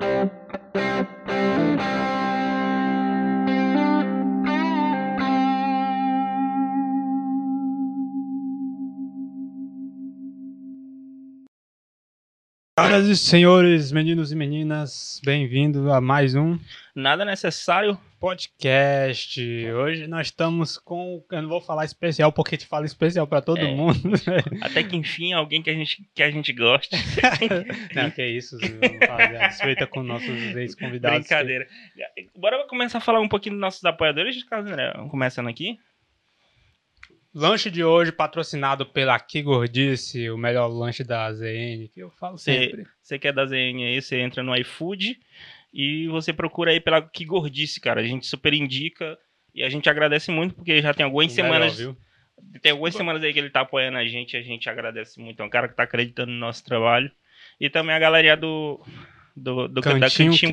Thank you. Senhoras e senhores, meninos e meninas, bem-vindo a mais um Nada necessário. podcast. Hoje nós estamos com, eu não vou falar especial porque te falo especial para todo É. mundo. Até que enfim, alguém que a gente, que a gente goste. não, que isso, respeita com nossos ex-convidados. Brincadeira. Bora começar a falar um pouquinho dos nossos apoiadores, Carlos André. Vamos Começando aqui. Lanche de hoje patrocinado pela Que Gordice, o melhor lanche da ZN, que eu falo Cê- sempre. Você que é da ZN aí, você entra no iFood e você procura aí pela Que Gordice, cara. A gente super indica e a gente agradece muito porque já tem algumas O melhor, semanas. viu? Tem algumas semanas aí que ele tá apoiando a gente, a gente agradece muito. É um cara que tá acreditando no nosso trabalho. E também a galerinha do, do, do Cantinho da Cantinho Criativo.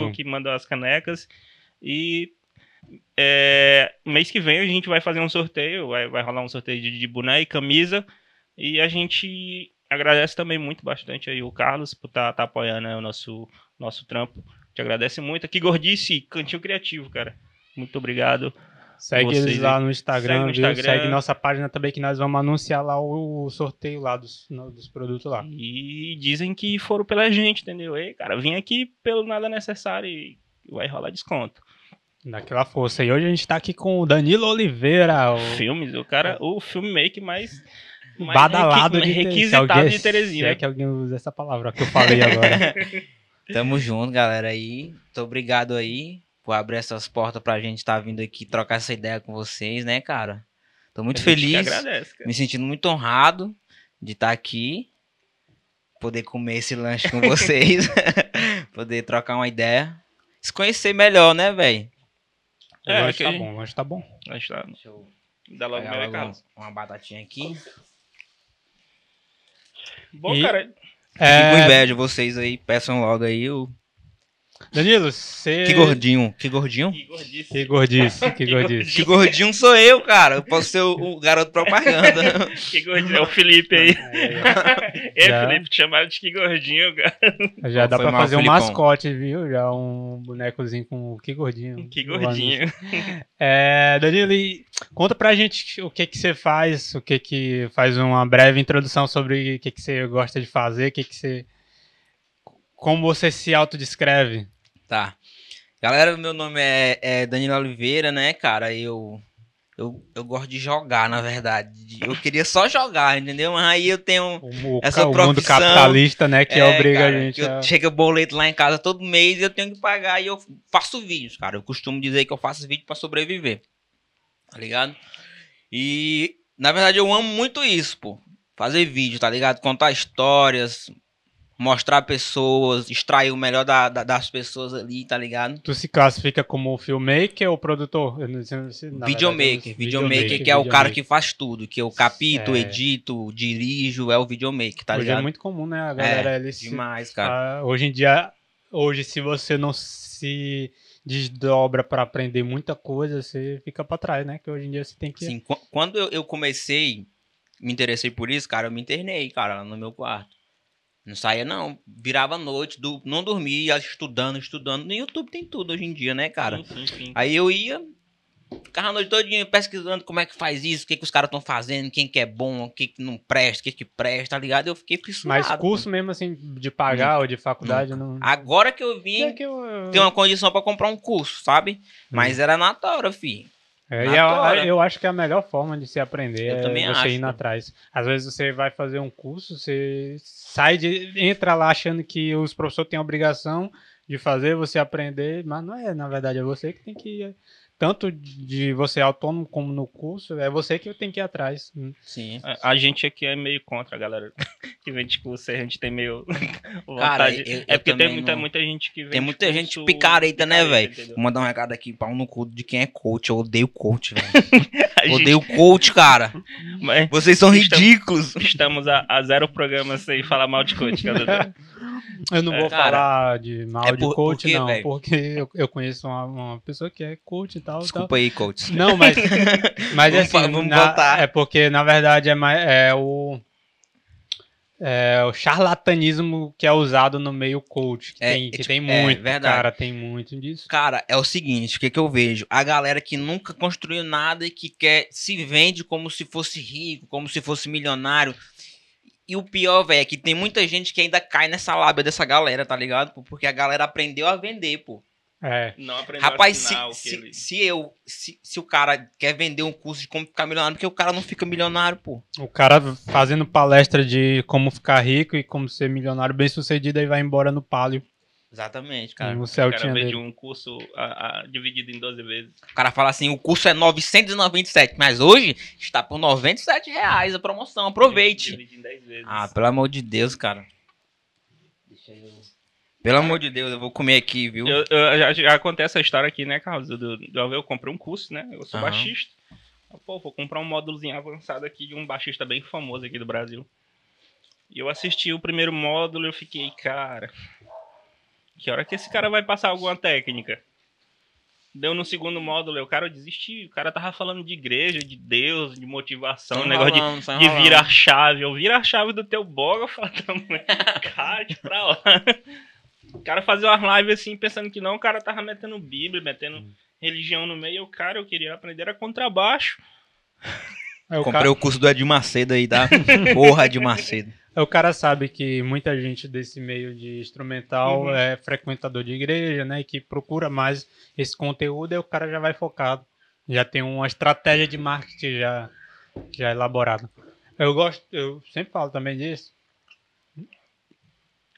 Criativo, que mandou as canecas. E é, mês que vem a gente vai fazer um sorteio, vai, vai rolar um sorteio de, de boné e camisa. E a gente agradece também muito bastante aí o Carlos por estar tá, apoiando né, o nosso, nosso trampo. Te agradece muito. Aqui, Gordice, Cantinho Criativo, cara. Muito obrigado. Segue eles lá no Instagram, Segue no? Instagram. Segue nossa página também que nós vamos anunciar lá o, o sorteio lá dos, no- dos produtos lá. E dizem que foram pela gente, entendeu? Ei, cara, vim aqui pelo nada necessário e vai rolar desconto. Daquela força. E hoje a gente tá aqui com o Danilo Oliveira, o Filmes, o cara, o filmmaker mais, mais badalado requi- de requisitado alguém- de Terezinha. Se é que alguém usa essa palavra que eu falei agora. Tamo junto, galera aí. Muito obrigado aí por abrir essas portas pra gente estar vindo aqui trocar essa ideia com vocês, né, cara? Tô muito A gente que feliz, agradece, cara. me sentindo muito honrado de estar aqui, poder comer esse lanche com vocês, poder trocar uma ideia, se conhecer melhor, né, velho? O É, lanche que- tá bom, o lanche tá bom. A gente tá- Deixa eu Dá logo meu recado. uma, uma batatinha aqui. Bom, E- cara, Fico com É, inveja, vocês aí, peçam logo aí o... Danilo, você... Que gordinho, que gordinho? que gordice. Que gordice, que gordice. Que gordinho sou eu, cara. Eu posso ser o, o garoto propaganda. Que gordinho. É o Felipe aí. É, Já. Felipe, te chamaram de que gordinho, cara. Já dá Foi pra mal, fazer um Filipão. mascote, viu? Já um bonecozinho com que gordinho. Que gordinho. É, Danilo, e conta pra gente o que que você faz, o que que faz uma breve introdução sobre o que que você gosta de fazer, o que que você como você se autodescreve. Tá. Galera, meu nome é, é Danilo Oliveira, né, cara? Eu, eu, eu gosto de jogar, na verdade. Eu queria só jogar, entendeu? Mas aí eu tenho. O, o Essa ca- o mundo profissão, capitalista, né, que é, obriga cara, a gente a... Chega boleto lá em casa todo mês e eu tenho que pagar e eu faço vídeos, cara. Eu costumo dizer que eu faço vídeo pra sobreviver. Tá ligado? E, na verdade, eu amo muito isso, pô. Fazer vídeo, tá ligado? Contar histórias, mostrar pessoas, extrair o melhor da- da- das pessoas ali, tá ligado? Tu se classifica como filmmaker ou produtor? Se- videomaker, eu não- videomaker, que é o cara videomaker. que faz tudo, que eu capito, É. edito, dirijo, é o videomaker, tá Hoje ligado? é muito comum, né, a galera, eles se- Demais, cara. Ah, hoje em dia, hoje se você não se desdobra pra aprender muita coisa, você fica pra trás, né? Que hoje em dia você tem que qu- quando eu, comecei, me interessei por isso, cara, eu me internei, cara, no meu quarto. Não saía, não. Virava noite, du- não dormia, estudando, estudando. No YouTube tem tudo hoje em dia, né, cara? Sim, sim, sim. Aí eu ia, ficava a noite todinha pesquisando como é que faz isso, o que, que os caras estão fazendo, quem que é bom, o que, que não presta, o que, que presta, tá ligado? Eu fiquei fissurado. Mas curso mesmo assim, de pagar ou de faculdade, não. Agora que eu É vim, que eu- ter uma condição pra comprar um curso, sabe? Mas era na tora, fi. É, e eu, tora. eu acho que é a melhor forma de se aprender Eu é você acho. indo atrás. Às vezes você vai fazer um curso, você sai de. entra lá achando que os professores têm a obrigação de fazer você aprender, mas não é, na verdade, é você que tem que ir. Tanto de você autônomo como no curso, é você que tem que ir atrás. Sim. A, a gente aqui é meio contra, galera. que vem de curso, a gente tem meio Cara, vontade. eu- eu é porque tem muita, não- muita gente que vem Tem muita gente curso picareta, né, velho? Vou mandar um recado aqui, pau no cu de quem é coach. Eu odeio coach, velho. A gente- odeio coach, cara. mas Vocês são Estamos- ridículos. estamos a, a zero programas sem falar mal de coach, galera. Eu não É, vou cara, falar de mal é de por- coach, porque, não, velho? porque eu, eu conheço uma, uma pessoa que é coach e tal. tal. Desculpa aí, coach. Não, mas, mas Vamos assim, vamos na- voltar. é porque na verdade é, mais, é o é, o charlatanismo que é usado no meio coach. Que É, tem, é que tipo- tem é, muito, verdade. cara, tem muito disso. Cara, é o seguinte, o que, que eu vejo? A galera que nunca construiu nada e que quer se vende como se fosse rico, como se fosse milionário. E o pior, velho, é que tem muita gente que ainda cai nessa lábia dessa galera, tá ligado? pô? Porque a galera aprendeu a vender, pô. É, Não aprendeu Rapaz, a se, se, ele... se eu. Se, se o cara quer vender um curso de como ficar milionário, porque o cara não fica milionário, pô. o cara fazendo palestra de como ficar rico e como ser milionário bem sucedido aí vai embora no palio. Exatamente, cara. no O cara vende um curso a- a- dividido em 12 vezes. O cara fala assim, o curso é 997, mas hoje está por 97 reais a promoção, aproveite. Divide em 10 vezes. Ah, pelo amor de Deus, cara. Deixa eu... Pelo amor de Deus, eu vou comer aqui, viu? Eu, eu- já, já acontece essa história aqui, né, Carlos? Do, do, do- eu comprei um curso, né? Eu sou Aham. baixista. Eu, Pô, vou comprar um módulozinho avançado aqui de um baixista bem famoso aqui do Brasil. E eu assisti o primeiro módulo e eu fiquei, cara. Que hora que esse cara vai passar alguma técnica? Deu no segundo módulo, eu, cara, eu desisti. O cara tava falando de igreja, de Deus, de motivação, um negócio de de virar chave. Eu viro a chave do teu blog, eu falo, tamanho, cara, de pra lá. O cara fazia umas lives assim, pensando que não, o cara tava metendo Bíblia, metendo religião no meio. Eu, cara, eu queria aprender a contrabaixo. O, Comprei cara, o curso do Ed Macedo aí, tá? Porra, Ed Macedo. aí o cara sabe que muita gente desse meio de instrumental Uhum. é frequentador de igreja, né? E que procura mais esse conteúdo, aí o cara já vai focado. Já tem uma estratégia de marketing já, já elaborada. Eu gosto, eu sempre falo também disso.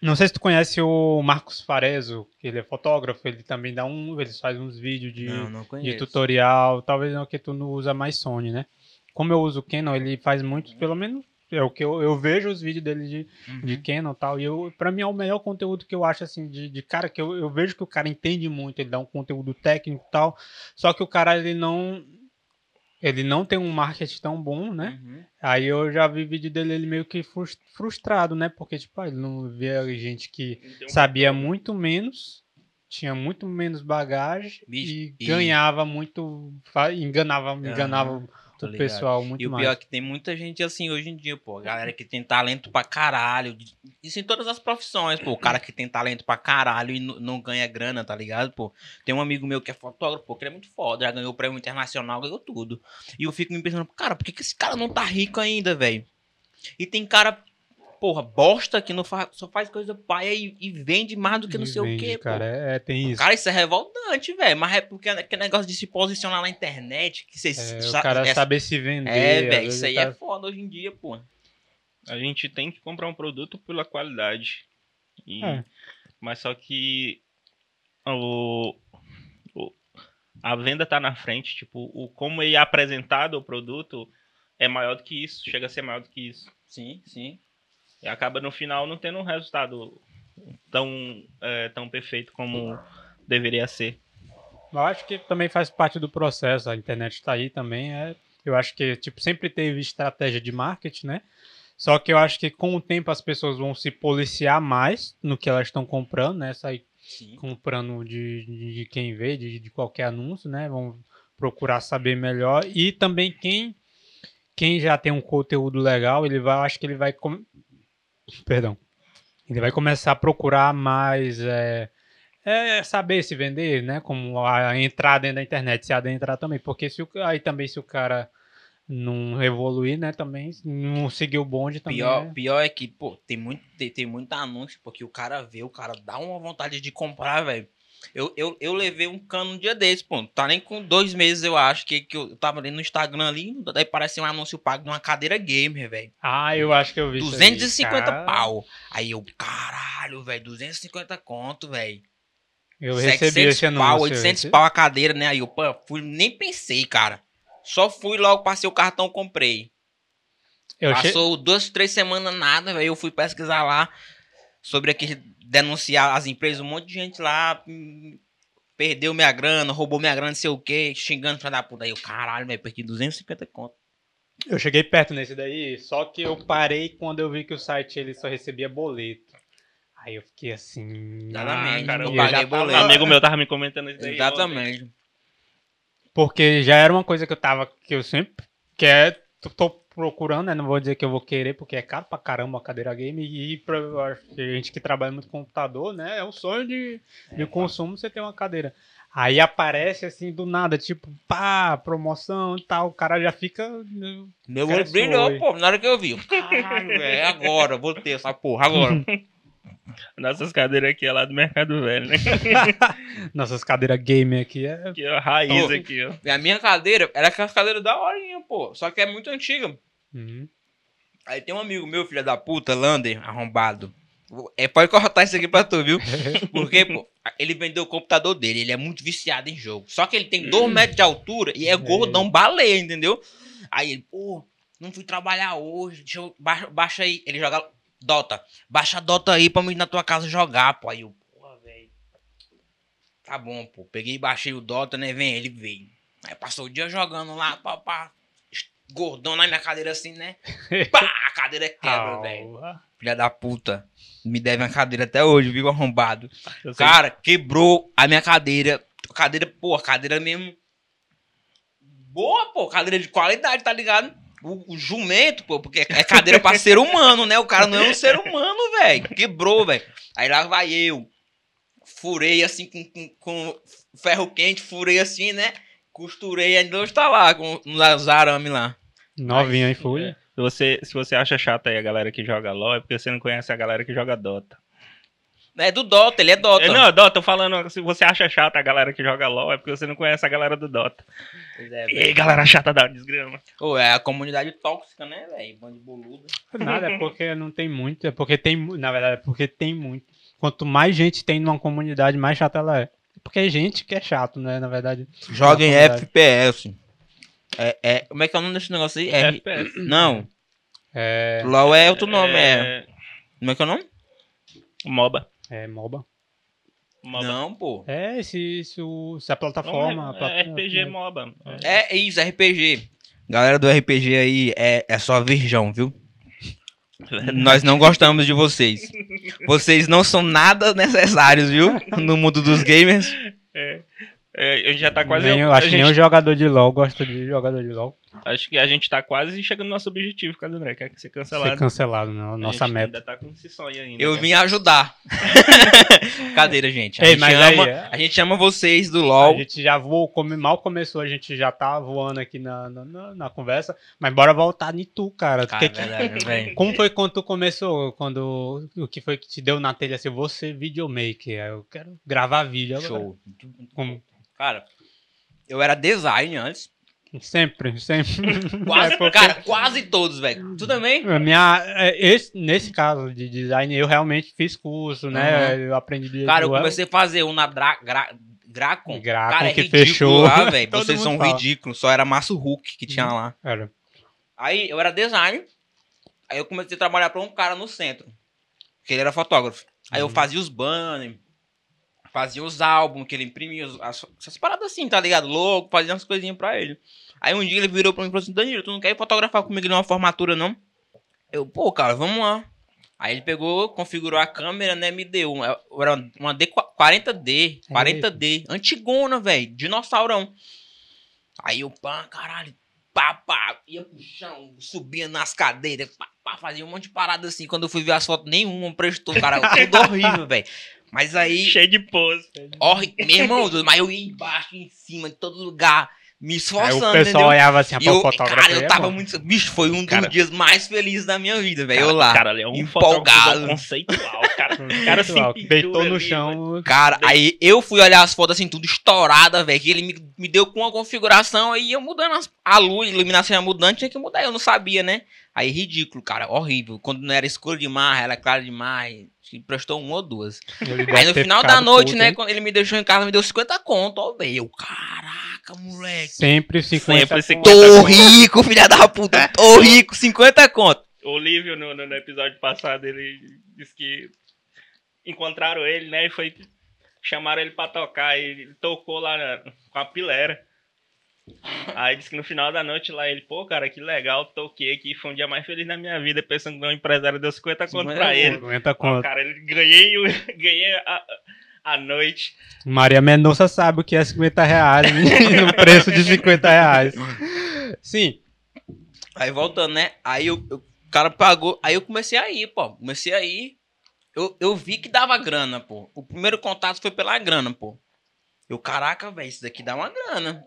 Não sei se tu conhece o Marcos Farezo, que ele é fotógrafo, ele também dá um, ele faz uns vídeos de, Não, não de tutorial, talvez não que tu não usa mais Sony, né? Como eu uso o Canon, ele faz muito, pelo menos é o que eu, eu vejo os vídeos dele de, Uhum. de Canon e tal, e eu, pra mim é o melhor conteúdo que eu acho, assim, de, de cara, que eu, eu vejo que o cara entende muito, ele dá um conteúdo técnico e tal, só que o cara, ele não, ele não tem um marketing tão bom, né? Uhum. Aí eu já vi vídeo dele, ele meio que frus- frustrado, né? Porque, tipo, ele não via gente que Então, sabia muito menos, tinha muito menos bagagem e, e- ganhava muito, enganava, enganava tô o ligado. pessoal muito E o mais. pior é que tem muita gente assim hoje em dia, pô. Galera que tem talento pra caralho. Isso em todas as profissões, pô. O cara que tem talento pra caralho e não ganha grana, tá ligado, pô? Tem um amigo meu que é fotógrafo, pô, que ele é muito foda. Já ganhou o prêmio internacional, ganhou tudo. E eu fico me pensando, cara, por que, que esse cara não tá rico ainda, velho? E tem cara, porra, bosta que não faz, só faz coisa paia e, e vende mais do que não E sei o vende, quê, cara, pô. é, é, tem isso. Cara, isso é revoltante, velho. Mas é porque aquele negócio de se posicionar na internet, que vocês. É, sa- o cara é- saber se vender. é, velho, isso o aí cara- é foda hoje em dia, pô. A gente tem que comprar um produto pela qualidade. E- É. Mas só que o, o- a venda tá na frente, tipo, o como é apresentado o produto é maior do que isso, chega a ser maior do que isso. Sim, sim. E acaba no final não tendo um resultado tão, é, tão perfeito como deveria ser. Eu acho que também faz parte do processo, a internet tá aí também. É, eu acho que tipo, sempre teve estratégia de marketing, né? Só que eu acho que com o tempo as pessoas vão se policiar mais no que elas estão comprando, né? Sair Sim. comprando de, de, de quem vê, de, de qualquer anúncio, né? Vão procurar saber melhor. E também quem, quem já tem um conteúdo legal, ele vai, eu acho que ele vai. Perdão. Ele vai começar a procurar mais. É, é, saber se vender, né? Como a entrar dentro da internet, se adentrar também. Porque se o, aí também se o cara não evoluir, né? Também não seguir o bonde também. Pior, é- pior é que, pô, tem muito, tem, tem muito anúncio, porque o cara vê, o cara dá uma vontade de comprar, velho. Eu, eu, eu levei um cano um dia desse, pô. Tá nem com dois meses, eu acho, que, que eu tava ali no Instagram ali, daí parece um anúncio pago de uma cadeira gamer, velho. Ah, eu acho que eu vi. isso aí, 250 pau. Aí eu, caralho, velho, 250 conto, velho. Eu recebi esse anúncio. pau, eu 800 recebi. pau a cadeira, né? Aí eu, pô, fui, nem pensei, cara. Só fui logo, passei o cartão, comprei. Eu che- Passou duas, três semanas nada, velho. Eu fui pesquisar lá sobre aqui, denunciar as empresas, um monte de gente lá. hum, Perdeu minha grana, roubou minha grana, não sei o quê, xingando pra dar puta. Aí eu, caralho, velho, perdi 250 conto. Eu cheguei perto nesse daí, só que eu parei quando eu vi que o site ele só recebia boleto. Aí eu fiquei assim. Exatamente, ah, cara, eu paguei tava- boleto. Um amigo meu tava me comentando isso daí. ontem. Exatamente. Porque já era uma coisa que eu tava. Que eu sempre. Que é. Tô, tô procurando, né? Não vou dizer que eu vou querer, porque é caro pra caramba a cadeira game. E pra gente que trabalha muito com computador, né? É um sonho de, de consumo você ter uma cadeira. Aí aparece assim do nada, tipo, pá, promoção e tal. O cara já fica. né, Meu olho brilhou, pô, na hora que eu vi. Caralho, é agora, vou ter essa porra, agora. Nossas cadeiras aqui é lá do Mercado Velho, né? Nossas cadeiras game aqui é. Aqui, ó, raiz aqui, ó. E a minha cadeira era aquela cadeira da horinha, pô. Só que é muito antiga. Uhum. Aí tem um amigo meu, filho da puta, Lander, arrombado. É, pode cortar isso aqui pra tu, viu? Porque, pô, ele vendeu o computador dele, ele é muito viciado em jogo. Só que ele tem 2 metros de altura e é gordão baleia, entendeu? Aí ele, pô, não fui trabalhar hoje, deixa eu, baixa, baixa aí. Ele joga Dota. Baixa a Dota aí pra mim na tua casa jogar, pô. Aí eu, porra, velho. Tá bom, pô. Peguei e baixei o Dota, né? Vem, ele veio. Aí passou o dia jogando lá, pá, pá. Gordão na minha cadeira assim, né? Pá, a cadeira quebra, velho. Ah, Filha da puta. Me deve uma cadeira até hoje, viu, arrombado. Cara, quebrou a minha cadeira. Cadeira, pô, cadeira mesmo. Boa, pô, cadeira de qualidade, tá ligado? O, o jumento, pô, porque é cadeira pra ser humano, né? O cara não é um ser humano, velho. Quebrou, velho. Aí lá vai eu. Furei assim com, com, com ferro quente, furei assim, né? Costurei, ainda hoje tá lá com os arames lá. Novinha em folha. Se você, se você acha chato aí a galera que joga LOL, é porque você não conhece a galera que joga Dota. É do Dota, ele é Dota. É, não, Dota, tô falando, se você acha chata a galera que joga LOL, é porque você não conhece a galera do Dota. Pois é, E aí, galera chata da desgrama. Pô, é a comunidade tóxica, né, velho? Bando de boludo. Nada, é porque não tem muito. É porque tem. Na verdade, é porque tem muito. Quanto mais gente tem numa comunidade, mais chata ela é. Porque é gente que é chato, né? Na verdade. Joga em Na comunidade. FPS. É, é, como é que é o nome desse negócio aí? É, FPS. não, É. LOL é outro nome, é. Como é que é o nome? MOBA. É MOBA. MOBA. Não, pô. É, se, se, o- se a plataforma. Não, a é, é RPG MOBA. É isso, RPG. Galera do RPG aí é, é só virgão, viu? Nós não gostamos de vocês. Vocês não são nada necessários, viu? No mundo dos gamers. É, a gente já tá quase. Nem, eu a acho que gente- nenhum jogador de LOL gosta de jogador de LOL Acho que a gente tá quase chegando no nosso objetivo, cara, André. Quer ser ser cancelado. cancelado, não. A Nossa gente meta. ainda tá com esse sonho ainda. Eu cara. vim ajudar. Cadeira, gente. A, Ei, gente mas aí, ama, é- a gente ama vocês do A LOL. gente já voou, como mal começou, a gente já tá voando aqui na, na, na- na conversa. Mas bora voltar em tu, cara. Cara, é Que- que- verdade, velho. como foi quando tu começou? Quando o que foi que te deu na telha assim? Você videomaker. Eu quero gravar vídeo. agora. Show. Como- Cara, eu era design antes. sempre, sempre. Quase, É porque Cara, quase todos, velho. Tu também? a minha, é, esse- nesse caso de design, eu realmente fiz curso, né? Eu aprendi de Cara, eu comecei a fazer um na Dra Gra Gracon. Gracon, Cara, é que fechou. lá, velho. Vocês são fala. ridículos. Só era Márcio Hulk que tinha lá. Era. Aí eu era design. Aí eu comecei a trabalhar pra um cara no centro. Que ele era fotógrafo. Aí eu Uhum. fazia os banners. Fazia os álbuns que ele imprimia. as- essas paradas assim, tá ligado? Louco, fazia umas coisinhas pra ele. Aí um dia ele virou pra mim e falou assim: Danilo, tu não quer ir fotografar comigo numa formatura, não? Eu, pô, cara, vamos lá. Aí ele pegou, configurou a câmera, né? Me deu. uma- Era uma D40D. 40D. Antigona, velho. Dinossaurão. Aí eu, pá, caralho. Pá, pá. Ia pro chão, subia nas cadeiras. Pá, pá, fazia um monte de parada assim. Quando eu fui ver as fotos, nenhuma prestou, cara. Tudo horrível, velho. Mas aí. Cheio de pose. Horrível. Meu irmão, mas eu ia embaixo, em cima, em todo lugar. Me Aí esforçando, o pessoal entendeu? olhava assim, eu, fotógrafo. cara, aí eu é tava bom. muito. Bicho, foi um dos Cara- dias mais felizes da minha vida, velho. Eu Cara, lá. Cara, ele é um empolgado. conceitual, cara. O cara se Deitou no chão. Cara, aí eu fui olhar as fotos assim, tudo estourada, velho. Que ele me, me deu com uma configuração, aí eu mudando as- a luz, a iluminação ia mudando, tinha que mudar. Eu não sabia, né? Aí ridículo, cara, horrível. Quando não era escuro demais, era claro demais. Acho que prestou uma ou duas. Aí no final da noite, puto, né? hein? Quando ele me deixou em casa, me deu 50 conto, ó, velho. Caraca, moleque. Sempre 50 Sempre conto. 50 Tô conto. rico, filha da puta. Tô rico, 50 conto. O Lívio, no, no- no episódio passado, ele disse que encontraram ele, né? E foi. Chamaram ele pra tocar. E ele tocou lá na- com a pilera. Aí disse que no final da noite lá ele, pô, cara, que legal, toquei aqui. Foi um dia mais feliz da minha vida, pensando que o empresário deu 50 conto 50 pra ele. 50 Ó, conto. cara, ele ganhei, ganhei a, a noite. Maria Mendonça sabe o que é 50 reais no preço de 50 reais. Sim. Aí voltando, né? Aí eu, eu- o cara pagou. Aí eu comecei a ir, pô. Comecei a ir. Eu, eu vi que dava grana, pô. O primeiro contato foi pela grana, pô. Eu, caraca, velho, isso daqui dá uma grana.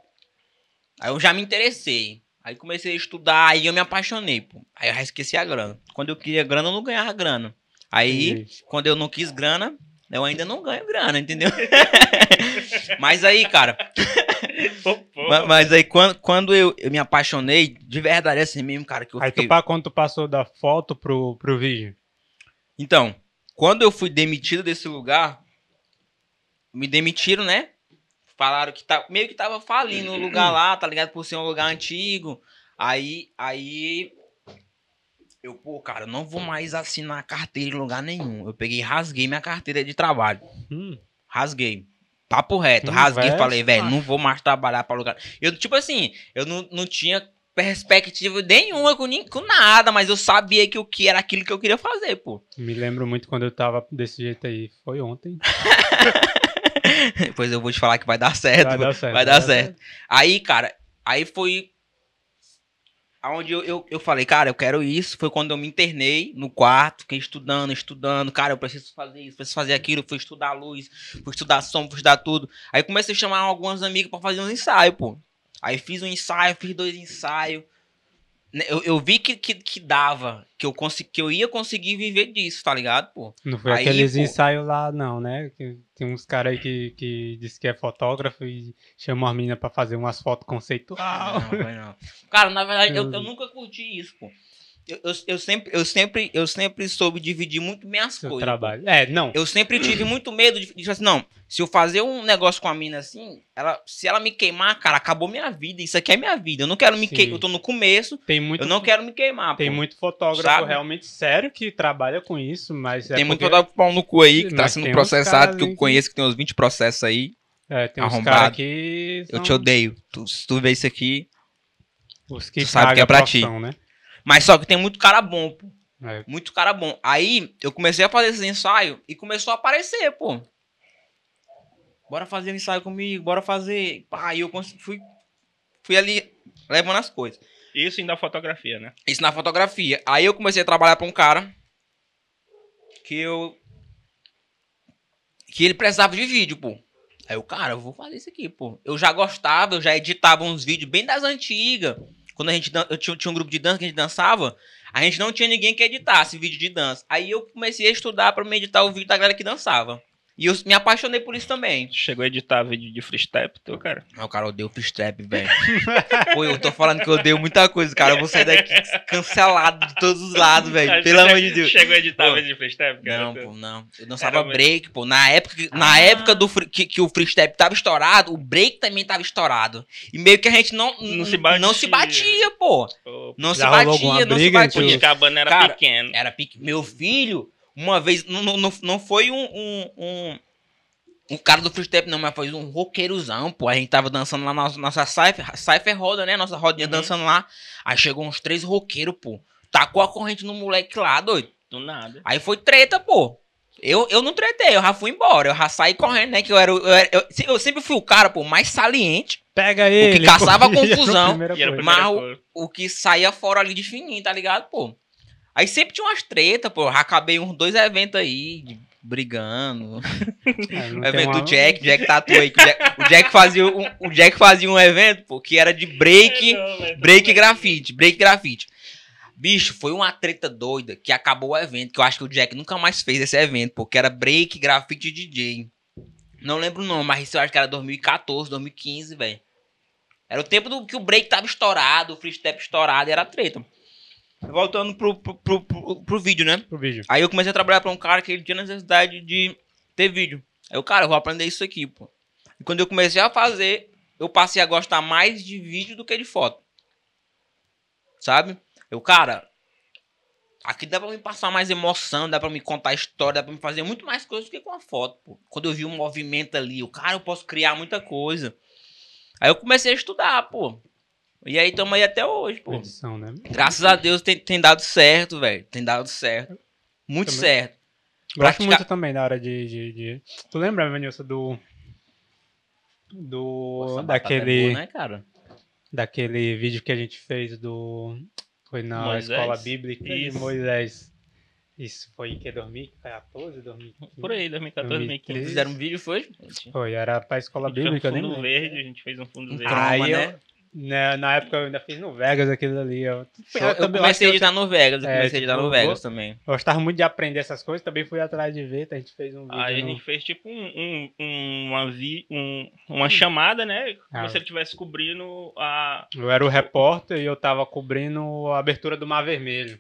Aí eu já me interessei. Aí comecei a estudar, aí eu me apaixonei, pô. Aí eu já esqueci a grana. Quando eu queria grana, eu não ganhava grana. Aí, Entendi. quando eu não quis grana, eu ainda não ganho grana, entendeu? Mas aí, cara, Pô, pô. ma- mas, aí quando, quando eu, eu me apaixonei, de verdade, assim mesmo, cara, que eu Aí tu, fiquei... pa- quando tu passou da foto pro, pro vídeo. Então, quando eu fui demitido desse lugar, me demitiram, né? Falaram que tá, meio que tava falindo o lugar lá, tá ligado? Por ser um lugar antigo. Aí, aí eu, pô, cara, eu não vou mais assinar carteira em lugar nenhum. Eu peguei e rasguei minha carteira de trabalho. Hum, Rasguei. Papo reto, Hum, rasguei e falei, velho, não vou mais trabalhar pra lugar. Eu, tipo assim, eu não, não tinha perspectiva nenhuma com, com nada, mas eu sabia que o que era aquilo que eu queria fazer, pô. me lembro muito quando eu tava desse jeito aí. Foi ontem. Depois eu vou te falar que vai dar certo. Vai dar certo. vai dar certo. Aí, cara, aí foi. Aonde eu, eu, eu falei, cara, eu quero isso. Foi quando eu me internei no quarto, fiquei estudando, estudando. Cara, eu preciso fazer isso, preciso fazer aquilo. Fui estudar luz, fui estudar som, fui estudar tudo. Aí comecei a chamar algumas amigas pra fazer uns ensaios, pô. Aí fiz um ensaio, fiz dois ensaios. Né, Eu, eu vi que, que, que dava, que eu, consegui, que eu ia conseguir viver disso, tá ligado, pô? Não foi Aí, aqueles pô. ensaios lá, não, né? Que tem uns caras aí que, que diz que é fotógrafo e chamam as meninas pra fazer umas fotos conceitual. Não, foi não. Cara, na verdade, Eu- eu nunca curti isso, pô. Eu, eu, eu sempre, eu, sempre, eu sempre soube dividir muito bem as Seu coisas. trabalho. É, não. Eu sempre tive muito medo de, de tipo assim, não, se eu fazer um negócio com a mina assim, ela, se ela me queimar, cara, acabou minha vida. Isso aqui é minha vida. Eu não quero me queimar. Eu tô no começo, Tem muito, eu não quero me queimar, tem pô. muito fotógrafo Sabe? realmente sério que trabalha com isso, mas é Tem muito porque- fotógrafo pau no cu aí que tá Mas sendo tem uns processado, que eu conheço que tem uns 20 processos aí. É, tem uns caras que Eu são te odeio. Tu- se tu vê isso aqui. os que tu sabe que é pra ti. né? Mas só que tem muito cara bom, pô. É. Muito cara bom. Aí eu comecei a fazer esse ensaio e começou a aparecer, pô. Bora fazer um ensaio comigo, bora fazer. Pá, aí eu fui, fui ali levando as coisas. Isso ainda fotografia, né? Isso na fotografia. Aí eu comecei a trabalhar pra um cara que eu. Que ele precisava de vídeo, pô. Aí eu, cara, eu vou fazer isso aqui, pô. Eu já gostava, eu já editava uns vídeos bem das antigas. Quando a gente eu tinha, tinha um grupo de dança que a gente dançava, a gente não tinha ninguém que editasse vídeo de dança. Aí eu comecei a estudar pra me editar o vídeo da galera que dançava. E eu me apaixonei por isso também. Chegou a editar vídeo de freestyle, teu cara. Mas o cara odeia o freestyle, velho. Pô, eu tô falando que eu odeio muita coisa, cara. Eu vou sair daqui cancelado de todos os lados, velho. Pelo amor de Deus. Chegou a editar Pô. vídeo de freestyle, cara. Não, pô, não. Eu dançava Era muito- break, pô. Na época, que- na Ah. época do free- que, que o freestyle tava estourado, o break também tava estourado. E meio que a gente não, Não se Não batia. se batia, pô. Pô, Não se batia, não se briga batia. entre Ponte Cabana era Cara, pequeno. Era pique. Meu filho, uma vez, não, não, não- foi um, um, um, um cara do freestyle, não, mas foi um roqueirozão, pô. A gente tava dançando lá na nossa, nossa cypher, cypher roda, né? Nossa rodinha Uhum. dançando lá. Aí chegou uns três roqueiros, pô. Tacou a corrente no moleque lá, doido. Do nada. Aí foi treta, pô. Eu, eu não tretei, eu já fui embora. Eu já saí correndo, né? Que eu era. o- Eu, era- eu, eu sempre fui o cara, pô, mais saliente. Pega ele. caçava pô, e era a confusão. Mas coisa. O que saía fora ali de fininho, tá ligado, pô? Aí sempre tinha umas tretas, pô. Eu acabei uns dois eventos aí, de- brigando. É, não evento uma- do Jack, Jack tatuou aí. que O Jack, o Jack fazia um, o Jack fazia um evento, pô, que era de break, Não, velho, break não, grafite, break grafite. Bicho, foi uma treta doida que acabou o evento, que eu acho que o Jack nunca mais fez esse evento, pô, que era break grafite DJ. Não lembro o nome, mas isso eu acho que era 2014, 2015, velho. Era o tempo do que o break tava estourado, o freestyle estourado, e era treta. Voltando pro, pro, pro, pro, pro vídeo, né? Pro vídeo. Aí eu comecei a trabalhar pra um cara que ele tinha necessidade de ter vídeo. Aí eu, cara, eu vou aprender isso aqui, pô. E quando eu comecei a fazer, eu passei a gostar mais de vídeo do que de foto. Sabe? Eu, cara, aqui dá pra me passar mais emoção, dá pra me contar história, dá pra me fazer muito mais coisas do que com a foto, pô. Quando eu vi um movimento ali, o cara, eu posso criar muita coisa. Aí eu comecei a estudar, pô. E aí tamo aí até hoje, pô. Edição, né? Graças a Deus tem, tem dado certo, velho. Tem dado certo. Muito Também. certo. Gosto Praticar- muito também da hora de, de, de- Tu lembra, Vanilson, do. Do. Nossa, batata é daquele. boa, né, cara? Daquele vídeo que a gente fez do. Foi na Moisés? escola bíblica de Isso. Moisés. Isso foi em que 2014, 2015? Por aí, 2014, 2015. Isso. Fizeram um vídeo, foi? Foi, era pra escola gente bíblica, um fundo lembro. verde, a gente fez um fundo Um verde. croma, Aí né? Né, na época eu ainda fiz no Vegas aquilo ali. Eu, Eu, eu também comecei a editar no Vegas, eu É, comecei a editar tipo, no eu Vegas também. eu gostava muito de aprender essas coisas, também fui atrás de ver, a gente fez um vídeo. Aí a no- gente fez tipo um, um- um- uma, vi, um- uma chamada, né? Como Ah. se ele estivesse cobrindo a. Eu era o repórter e eu tava cobrindo a abertura do Mar Vermelho.